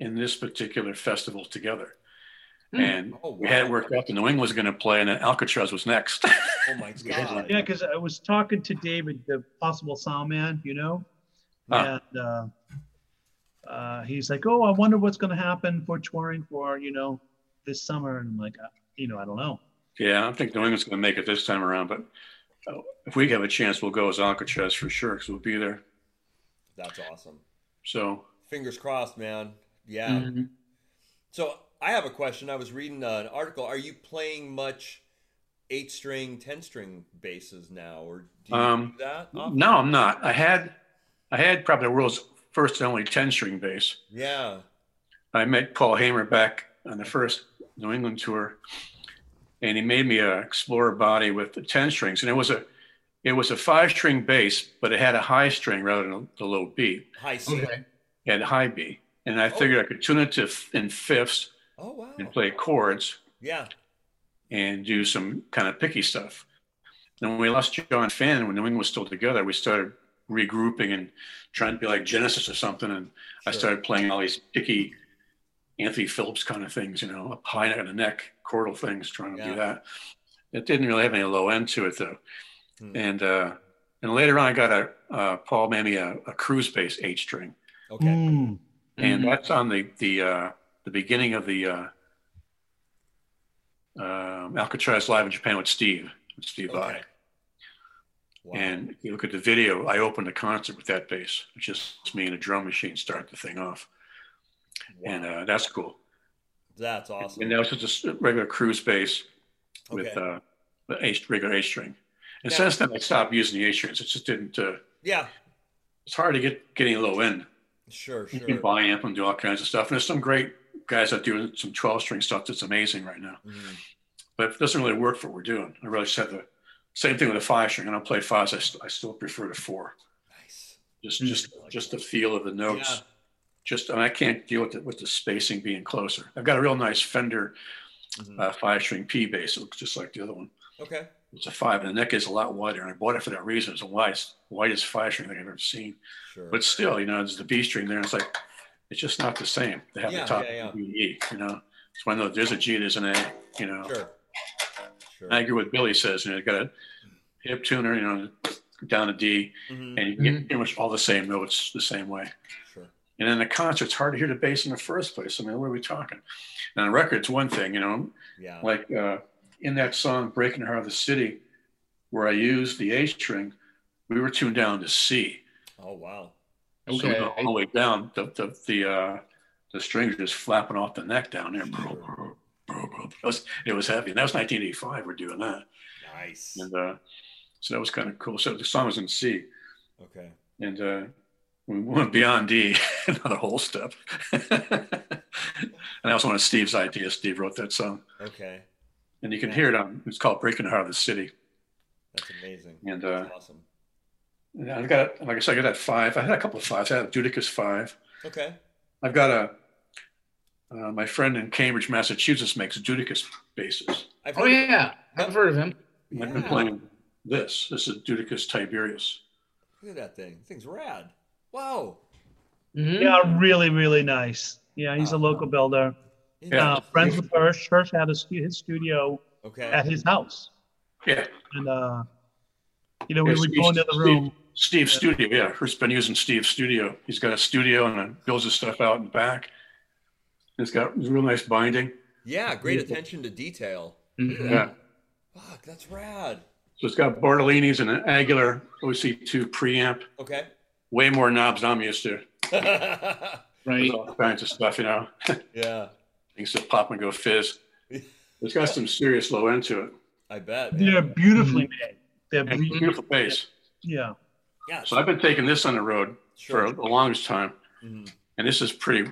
in this particular festival together. Hmm. And Oh, we had it worked out that New England was going to play and then Alcatraz was next. Oh my god. Yeah, because I was talking to David, the possible sound man, you know, Ah. and uh, uh, he's like, "Oh, I wonder what's going to happen for touring for you know this summer." And I'm like, uh, you know, I don't know. yeah, I don't think New England's going to make it this time around, but if we have a chance, we'll go as Alcatraz for sure because we'll be there. That's awesome. So Fingers crossed, man. Yeah. Mhm. So I have a question. I was reading uh, an article. Are you playing much eight string, ten string basses now, or do you Um, do that? often? no, I'm not. I had, I had probably the world's first and only 10 string bass. Yeah. I met Paul Hamer back on the first New England tour, and he made me a Explorer body with the ten strings, and it was a it was a five string bass, but it had a high string rather than the low B. High C. Okay. It had high B, and I figured I could tune it to f- in fifths Oh wow. and play chords Yeah. and do some kind of picky stuff. And when we lost John Fannon, when New England was still together, we started regrouping and trying to be like Genesis or something. And I started playing all these picky Anthony Phillips kind of things, you know, up high in the neck, chordal things, trying to Yeah. do that. It didn't really have any low end to it though. Hmm. And uh, and later on, I got a uh, Paul made me a, a cruise bass eight string, Okay. Mm. and Mhm. that's on the the uh, the beginning of the uh, um, Alcatraz live in Japan with Steve, with Steve Okay. Vai. Wow. And if you look at the video, I opened the concert with that bass. Just me and a drum machine start the thing off, Wow. and uh, that's cool. that's awesome. And that was just a regular cruise bass with uh, the A, regular A string. And Now- since then, I stopped using the A strings. It just didn't. Uh, yeah, it's hard to get getting low end. sure, sure. You can buy amp and do all kinds of stuff. And there's some great guys that do some 12 string stuff that's amazing right now. Mhm. But it doesn't really work for what we're doing. I really said the same thing with the five string. I don't play fives. I, st- I still prefer the four. Nice. Just Mm. just just the feel of the notes. Yeah. Just and I can't deal with it with the spacing being closer. I've got a real nice Fender Mhm. uh, five string P bass. It looks just like the other one. Okay. It's a five, and the neck is a lot wider. And I bought it for that reason. It's the widest, widest five string thing I've ever seen. Sure. But still, you know, there's the B string there. And it's like, it's just not the same. They have Yeah, the top yeah, yeah. E, you know. It's when there's a G, there's an A, you know. sure. Sure. I agree with Billy says, you know, you got a hip tuner, you know, down a D, Mhm. and you can get pretty much all the same notes the same way. Sure. And in the concert, it's hard to hear the bass in the first place. I mean, what are we talking? Now, on record, it's one thing, you know, Yeah. like uh, in that song "Breaking the Heart of the City," where I used the A string, we were tuned down to C. Oh wow. Okay. So we go all the way down. The the the uh, the strings are just flapping off the neck down there. It was it was heavy, and that was 1985. We're doing that, Nice. and uh, so that was kind of cool. So the song was in C, Okay. and uh, we went beyond D, another whole step. and that was one of Steve's ideas. Steve wrote that song, Okay. and you can hear it on. It's called "Breaking the Heart of the City." That's amazing. And uh, awesome. and I've got, like I said, I got that five. I had a couple of fives. I had a Judicus five. Okay. I've got a. Uh, my friend in Cambridge, Massachusetts, makes Judicus basses. I've Oh heard- yeah, I've heard of him. I've been playing this. This is Judicus Tiberius. Look at that thing. This thing's rad. Wow. Mhm. Yeah, really, really nice. Yeah, he's a local builder. Yeah. Uh, friends with Hirsh. Hirsh had a, stu- his studio Okay. at his house, Yeah, and uh, you know we Yeah, would Steve- go into the Steve- room. Steve's studio. Yeah, Hirsh been using Steve's studio. He's got a studio and then builds his stuff out in the back. It's got real nice binding. yeah. Great attention to detail. Look at Mhm. Yeah. that. Fuck. That's rad. So it's got Bartolini's and an Aguilar OC2 preamp. Okay. Way more knobs than I'm used to. Right. All kinds of stuff, you know. Yeah. Things that pop and go fizz. It's got some serious low end to it. I bet. They're Man. beautifully made. They're And be- beautiful bass. yeah. Yeah. So I've been taking this on the road Sure. for the longest time, Mhm. and this is pretty,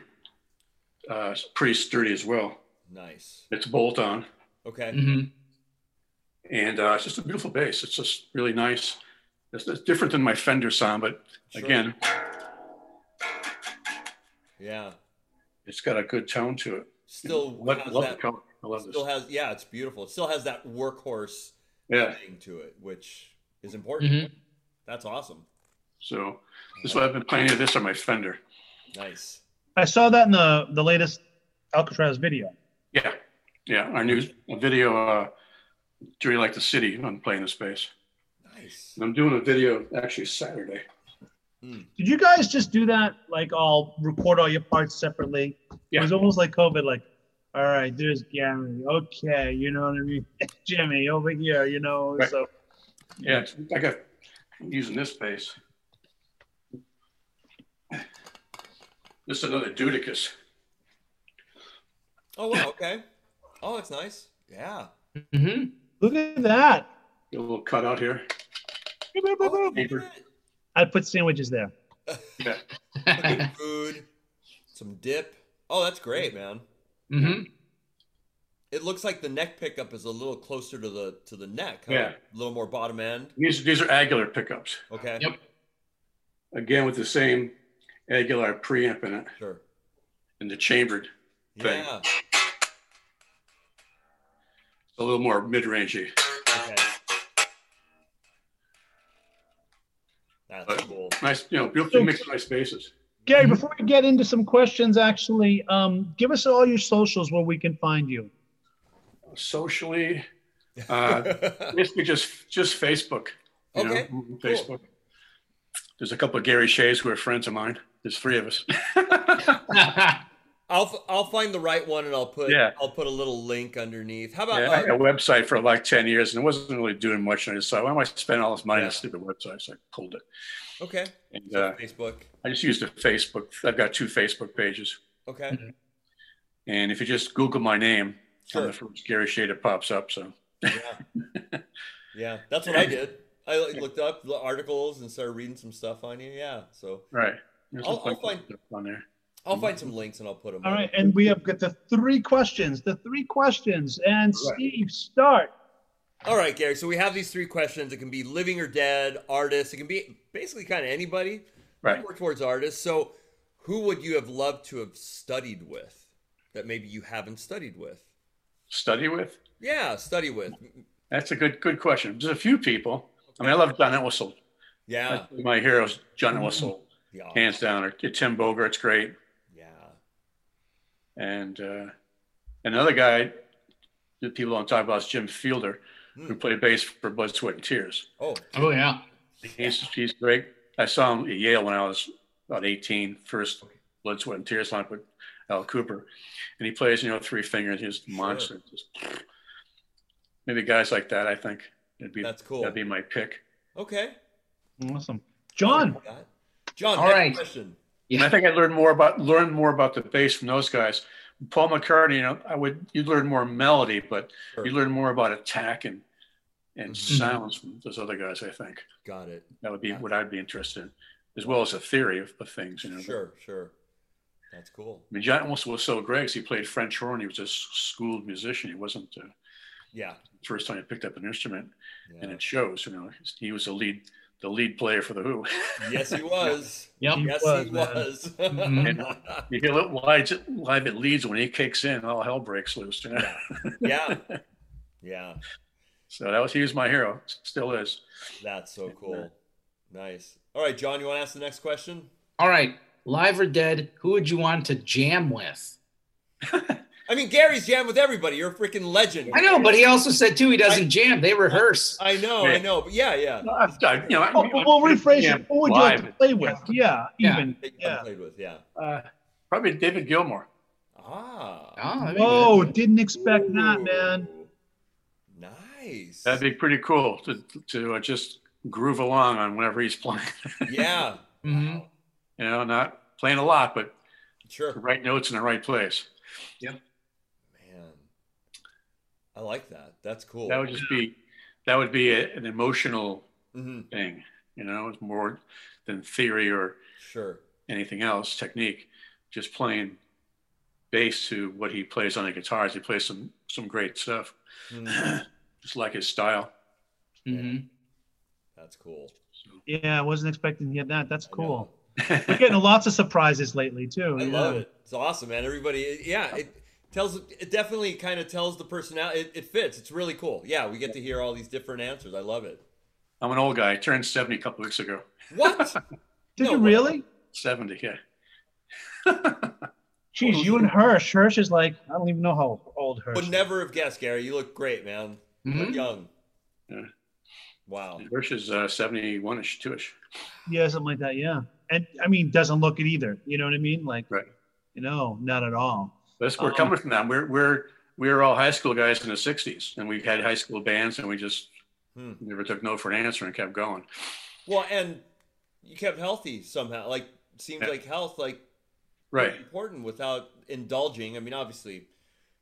uh, pretty sturdy as well. Nice. It's bolt on, Okay. Mhm. and uh, it's just a beautiful bass. It's just really nice. It's, it's different than my Fender sound, but Sure. again, Yeah. it's got a good tone to it. Still Love, has love the that. color. I love Still this. has. Yeah. It's beautiful. It still has that workhorse Yeah. thing to it, which is important. Mhm. That's awesome. So this is what I've been playing. This on my Fender. Nice. I saw that in the the latest Alcatraz video. Yeah, yeah. Our new video, uh, "Do You Like the City?" I'm playing the bass. Nice. And I'm doing a video actually Saturday. Did you guys just do that? Like, all record all your parts separately? It was almost like COVID. Like, all right, there's Gary. Okay, you know what I mean? Jimmy over here. You know. Right. So Yeah, it's, I got I'm using this bass. This is another Dudicus. Oh wow. Okay. Oh, that's nice. Yeah. Mhm. look at that. Get a little cutout here. Boop, boop, boop, I'd put sandwiches there. Yeah, food, some dip. Oh, that's great, man. Mhm. It looks like the neck pickup is a little closer to the to the neck. huh? Yeah. A little more bottom end. these these are Aguilar pickups. Okay. Yep. Again with the same Aguilar preamp in it Sure. and the chambered. Thing. Yeah. It's a little more mid-rangey. Okay. Nice, you know, beautifully mixed nice basses. Gary, Mhm. before we get into some questions, actually, um, give us all your socials where we can find you. Socially, uh, basically just just Facebook. You Okay, know, Facebook. There's a couple of Gary Sheas who are friends of mine. There's three of us. I I'll I'll find the right one and I'll put Yeah. I'll put a little link underneath. How about Yeah, I had a uh, website for like 10 years and it wasn't really doing much. And I decided, why am I spending all this money on Yeah. a stupid website? So I pulled it. okay And so uh, Facebook? I just used a Facebook. I've got two Facebook pages. Okay, And if you just Google my name, I'm sure. the first Gary Shade that pops up. So Yeah, yeah, that's what I did. I looked up the articles and started reading some stuff on you. Yeah, so right. There's I'll- I'll find- stuff on there. I'll find some links and I'll put them. All right, and we have got the three questions. The three questions, and Right. Steve, start. All right, Gary. So we have these three questions. It can be living or dead, artists. It can be basically kind of anybody. Right. More towards artists. So, who would you have loved to have studied with that maybe you haven't studied with? Study with? Yeah, study with. That's a good good question. There's a few people. I mean, I love John Entwistle. Yeah, My heroes, John Entwistle, yeah, hands down. Or Tim Bogert's great. Yeah. And uh, another guy that people don't talk about is Jim Fielder, who Hmm. played bass for Blood, Sweat, and Tears. Oh, Oh yeah. He's, he's great. I saw him at Yale when I was about 18, first Blood, Sweat, and Tears line with Al Kooper. And he plays, you know, three fingers. He's a monster. Just, maybe guys like that, I think. It'd be, That's cool. That'd be my pick. okay. Awesome, John. John, All next right. question. And I think I learned more about learned more about the bass from those guys. Paul McCartney, you know, I would you'd learn more melody, but Sure. you learn more about attack and and Mhm. sounds from those other guys. I think Got it. that would be what I'd be interested in, as well as a theory of, of things. You know, Sure, sure. That's cool. I mean, John Wilson was so great 'cause he played French horn. He was a schooled musician. He wasn't uh, Yeah. first time he picked up an instrument, and it shows. You know, he was a lead the lead player for the Who. Yes, he was. Yep. He Yes, was, he man. was. Mhm. you hear it live, live at Leeds when he kicks in, all hell breaks loose. You know? yeah. Yeah. So that was he was my hero. Still is. That's so cool. Nice. All right, John, you want to ask the next question? All right. Live or dead, who would you want to jam with? I mean, Gary's jammed with everybody. You're a freaking legend. I know, but he also said too he doesn't jam. They rehearse. I know, I know. But yeah, yeah. No, I've, I, you know, I, Oh, we'll, we'll rephrase it. Who would you like to play with? Yeah, Yeah. even. Yeah. played with, yeah. Uh, probably David Gilmour. Ah. Oh, that'd be Whoa, good. didn't expect that, man. Nice. That'd be pretty cool to to uh, just groove along on whenever he's playing. yeah. Mhm. you know, not playing a lot, but Sure. the right notes in the right place. Man. I like that. That's cool. That would just be that would be a, an emotional hmm thing. You know, it's more than theory or Sure. anything else, technique. Just playing bass to what he plays on the guitars. He plays some some great stuff. Mhm. just like his style. Mm-hmm. That's cool. Yeah, I wasn't expecting to get that. That's cool. We're getting lots of surprises lately too. I yeah. love it. It's awesome, man. Everybody, yeah, it tells. It definitely kind of tells the personality. It, it fits. It's really cool. Yeah, we get to hear all these different answers. I love it. I'm an old guy. I turned 70 a couple weeks ago. What? Did No you really? 70, yeah. Jeez, you and Hirsh. Hirsh is like I don't even know how old Hirsh. Would never have guessed, Gary. You look great, man. You look Mhm. young. Yeah. Wow. Hirsh is uh, 71ish, 2ish. Yeah, something like that. Yeah, and I mean, doesn't look it either. You know what I mean? Like, Right. you know, not at all. That's we're Um, coming from that. We're we're we were all high school guys in the '60s, and we've had high school bands, and we just Hmm. never took no for an answer and kept going. Well, and you kept healthy somehow. Like seems Yeah. like health, like Right, important without indulging. I mean, obviously,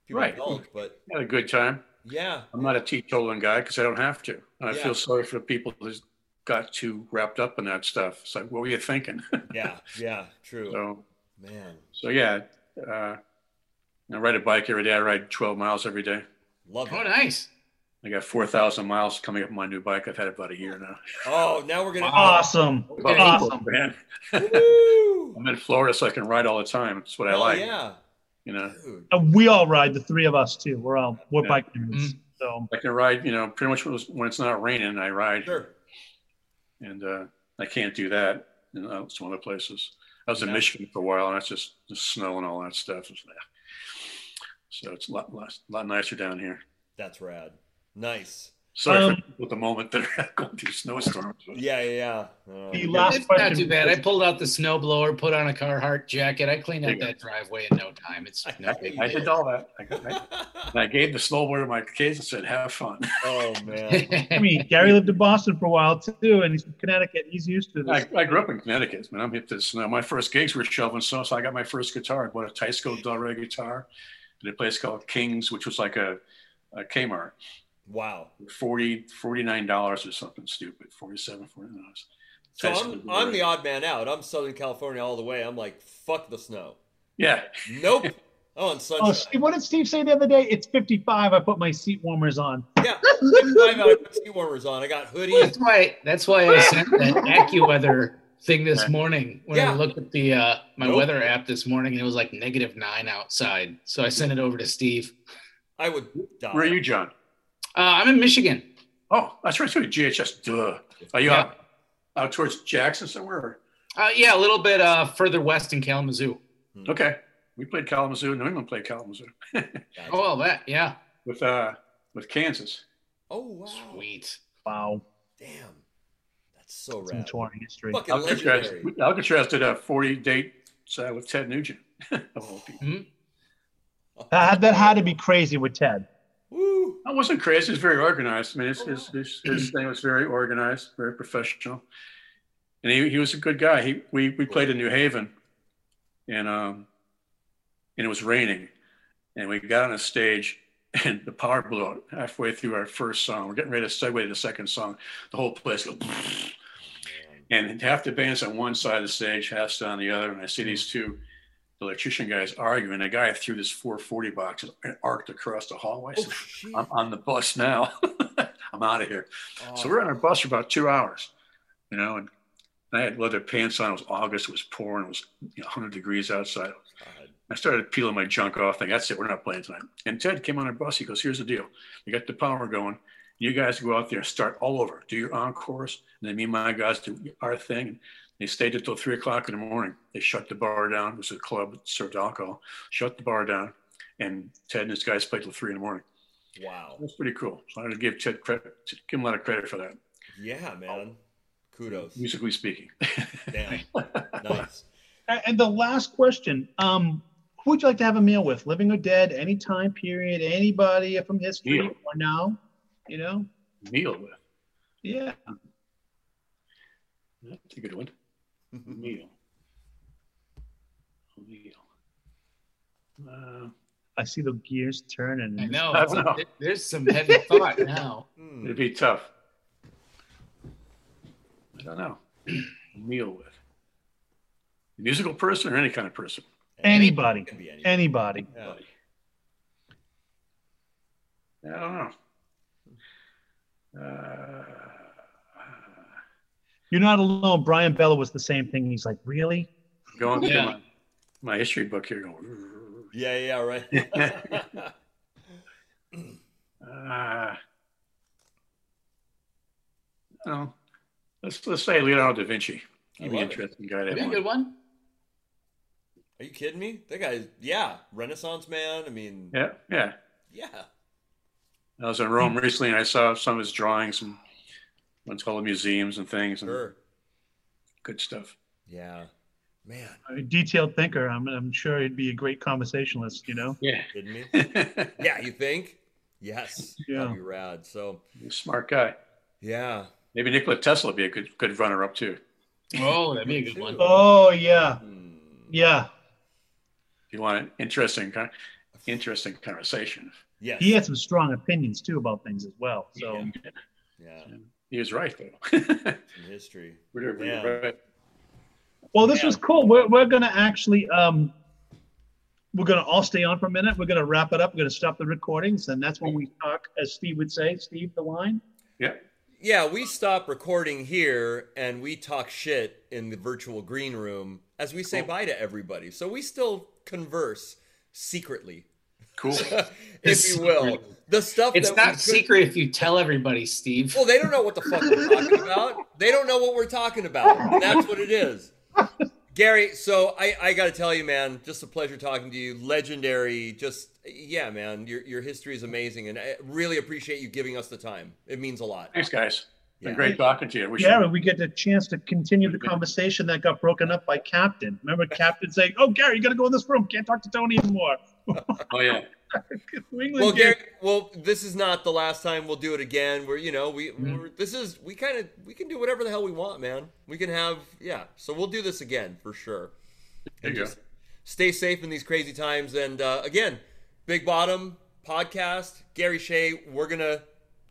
people Right. indulge, but had a good time. yeah, I'm not a teetotaling guy because I don't have to, and I Yeah. feel sorry for the people who got too wrapped up in that stuff. It's like, what were you thinking? yeah, yeah. True, so, man. so yeah, uh, I ride a bike every day. I ride 12 miles every day. Love it. Oh, nice. I got 4,000 miles coming up on my new bike. I've had it about a year now. Oh, now we're gonna. Awesome. Okay. Awesome. Man, Woo! I'm in Florida, so I can ride all the time. It's what I Oh, like. yeah, You know, dude. We all ride. The three of us too. We're all we're Yeah. bike nerds. So I can ride. You know, pretty much when it's, not raining, I ride. Sure. And uh, I can't do that in uh, some other places. I was in Yeah. Michigan for a while, and that's just, just snow and all that stuff. It's, So it's a lot, lot, lot nicer down here. That's rad. Nice. Sorry Um, for the moment that are going through snowstorms. Yeah, yeah, yeah. Uh, The last it's not too bad. I pulled out the snowblower, put on a Carhartt jacket. I cleaned out that driveway in no time. It's no big I deal. did all that. I, got- I, I gave the snowboard to my kids and said, "Have fun." oh man. I mean, Gary lived in Boston for a while too, and he's from Connecticut. He's used to I, this. I grew up in Connecticut, man. I'm hip to snow. My first gigs were shoveling snow, so I got my first guitar. I bought a Teisco Del Rey guitar at a place called King's, which was like a, a Kmart. Wow. 40 $49 or something stupid. 47 $49. So Teisco I'm Del I'm the odd man out. I'm Southern California all the way. I'm like, fuck the snow. Yeah. Nope. Oh, want sunshine. Oh, Steve, what did Steve say the other day? It's 55. I put my seat warmers on. Yeah. Five hour seat warmers on. I got hoodies. That's why. That's why I sent that AccuWeather thing this morning when Yeah. I looked at the uh, my Nope. weather app this morning and it was like negative nine outside. So I sent it over to Steve. I would die. Where are you, John? Uh, I'm in Michigan. Oh, that's right. So GHS. Duh. Are you Yeah. out, out towards Jackson somewhere? Uh, yeah, a little bit uh, further west in Kalamazoo. Okay. We played Kalamazoo. New England played Kalamazoo Gotcha. Oh, well, that yeah, with uh with Kansas. Oh wow. sweet. Wow. Damn. That's so Some rad. torn history. Fucking Alcatraz, legendary. Alcatraz did a 40 date uh, with Ted Nugent. of all people. That, had- that had to be crazy with Ted. I wasn't crazy. It's very organized. I mean, his, his, his, his thing was very organized, very professional. And he, he was a good guy. He, we, we played in New Haven and, um, and it was raining and we got on a stage and the power blew out halfway through our first song. We're getting ready to segue to the second song. The whole place goes, and half the band's on one side of the stage, half's on the other. And I see these two electrician guys arguing. A guy threw this 440 box and arced across the hallway. I Oh said, shit. I'm on the bus now. I'm out of here. Oh, So we're on our bus for about two hours, you know, and I had leather pants on. It was August. It was pouring. It was you know, 100 degrees outside. God. I started peeling my junk off. Thinking, that's it. We're not playing tonight. And Ted came on our bus. He goes, here's the deal. We got the power going. You guys go out there and start all over. Do your encores. And then me and my guys do our thing. And they stayed until three o'clock in the morning. They shut the bar down. It was a club that served alcohol. Shut the bar down. And Ted and his guys played till three in the morning. Wow. That's pretty cool. So I had to give Ted credit, give him a lot of credit for that, Yeah, man. Kudos. musically speaking. Damn. Nice. And the last question, um, who would you like to have a meal with? Living or dead? Any time period? Anybody from history Neil. or now? You know? Meal with. Yeah. That's a good one. Meal. Meal. Uh, I see the gears turning. I know. I know. There- There's some heavy thought now. Hmm. it'd be tough. I don't know. Meal with. A musical person or any kind of person? Anybody. Can be. Anybody. Yeah. I don't know. Uh, You're not alone. Brian Bella was the same thing. He's like, really? going through my, my history book here. Going, Yeah, yeah, right. Uh, no, let's let's say Leonardo da Vinci. I He'd be an it. interesting guy That'd be a good one. Are you kidding me? That guy, yeah, Renaissance man. I mean, Yeah, yeah. yeah. I was in Rome recently, and I saw some of his drawings and went to all the museums and things, and Sure. good stuff. Yeah. Man, A detailed thinker. I'm, I'm sure he'd be a great conversationalist, you know? Yeah, kidding me? Yeah, you think? Yes. Yeah. That'd be rad. So, smart guy. yeah. Maybe Nikola Tesla would be a good good runner up too. Oh, that'd be a good one. Oh, yeah. Hmm. Yeah. If you want an interesting kind interesting conversation. Yeah. He had some strong opinions, too, about things as well. So, Yeah. He was right though. Some history. Whatever, Yeah. right. well, this Yeah. was cool. We're, we're going to actually, um, we're going to all stay on for a minute. We're going to wrap it up. We're going to stop the recordings. And that's when we talk, as Steve would say, Steve, the line. Yeah. Yeah, we stop recording here and we talk shit in the virtual green room as we say Cool. bye to everybody. So we still converse secretly, Cool. if you will. The stuff It's that not could- secret if you tell everybody, Steve. Well, they don't know what the fuck we're talking about. They don't know what we're talking about. That's what it is. Gary, so I, I got to tell you, man, just a pleasure talking to you. Legendary, just yeah, man, your your history is amazing, and I really appreciate you giving us the time. It means a lot. Thanks, guys. Been Yeah. great talking to you. We Gary, should, we get the chance to continue the conversation that got broken up by Captain. Remember Captain saying, "Oh, Gary, you got to go in this room. Can't talk to Tony anymore." oh yeah, England Well, Gary- Gary, well, this is not the last time we'll do it again. We're, you know, we Mm-hmm. we're, this is we kind of we can do whatever the hell we want, man. We can have yeah. So we'll do this again for sure. there And you go. just stay safe in these crazy times. And uh, again, Big Bottom podcast, Gary Shea. We're gonna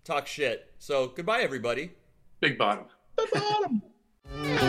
talk shit. So goodbye, everybody. Big bottom. the bottom.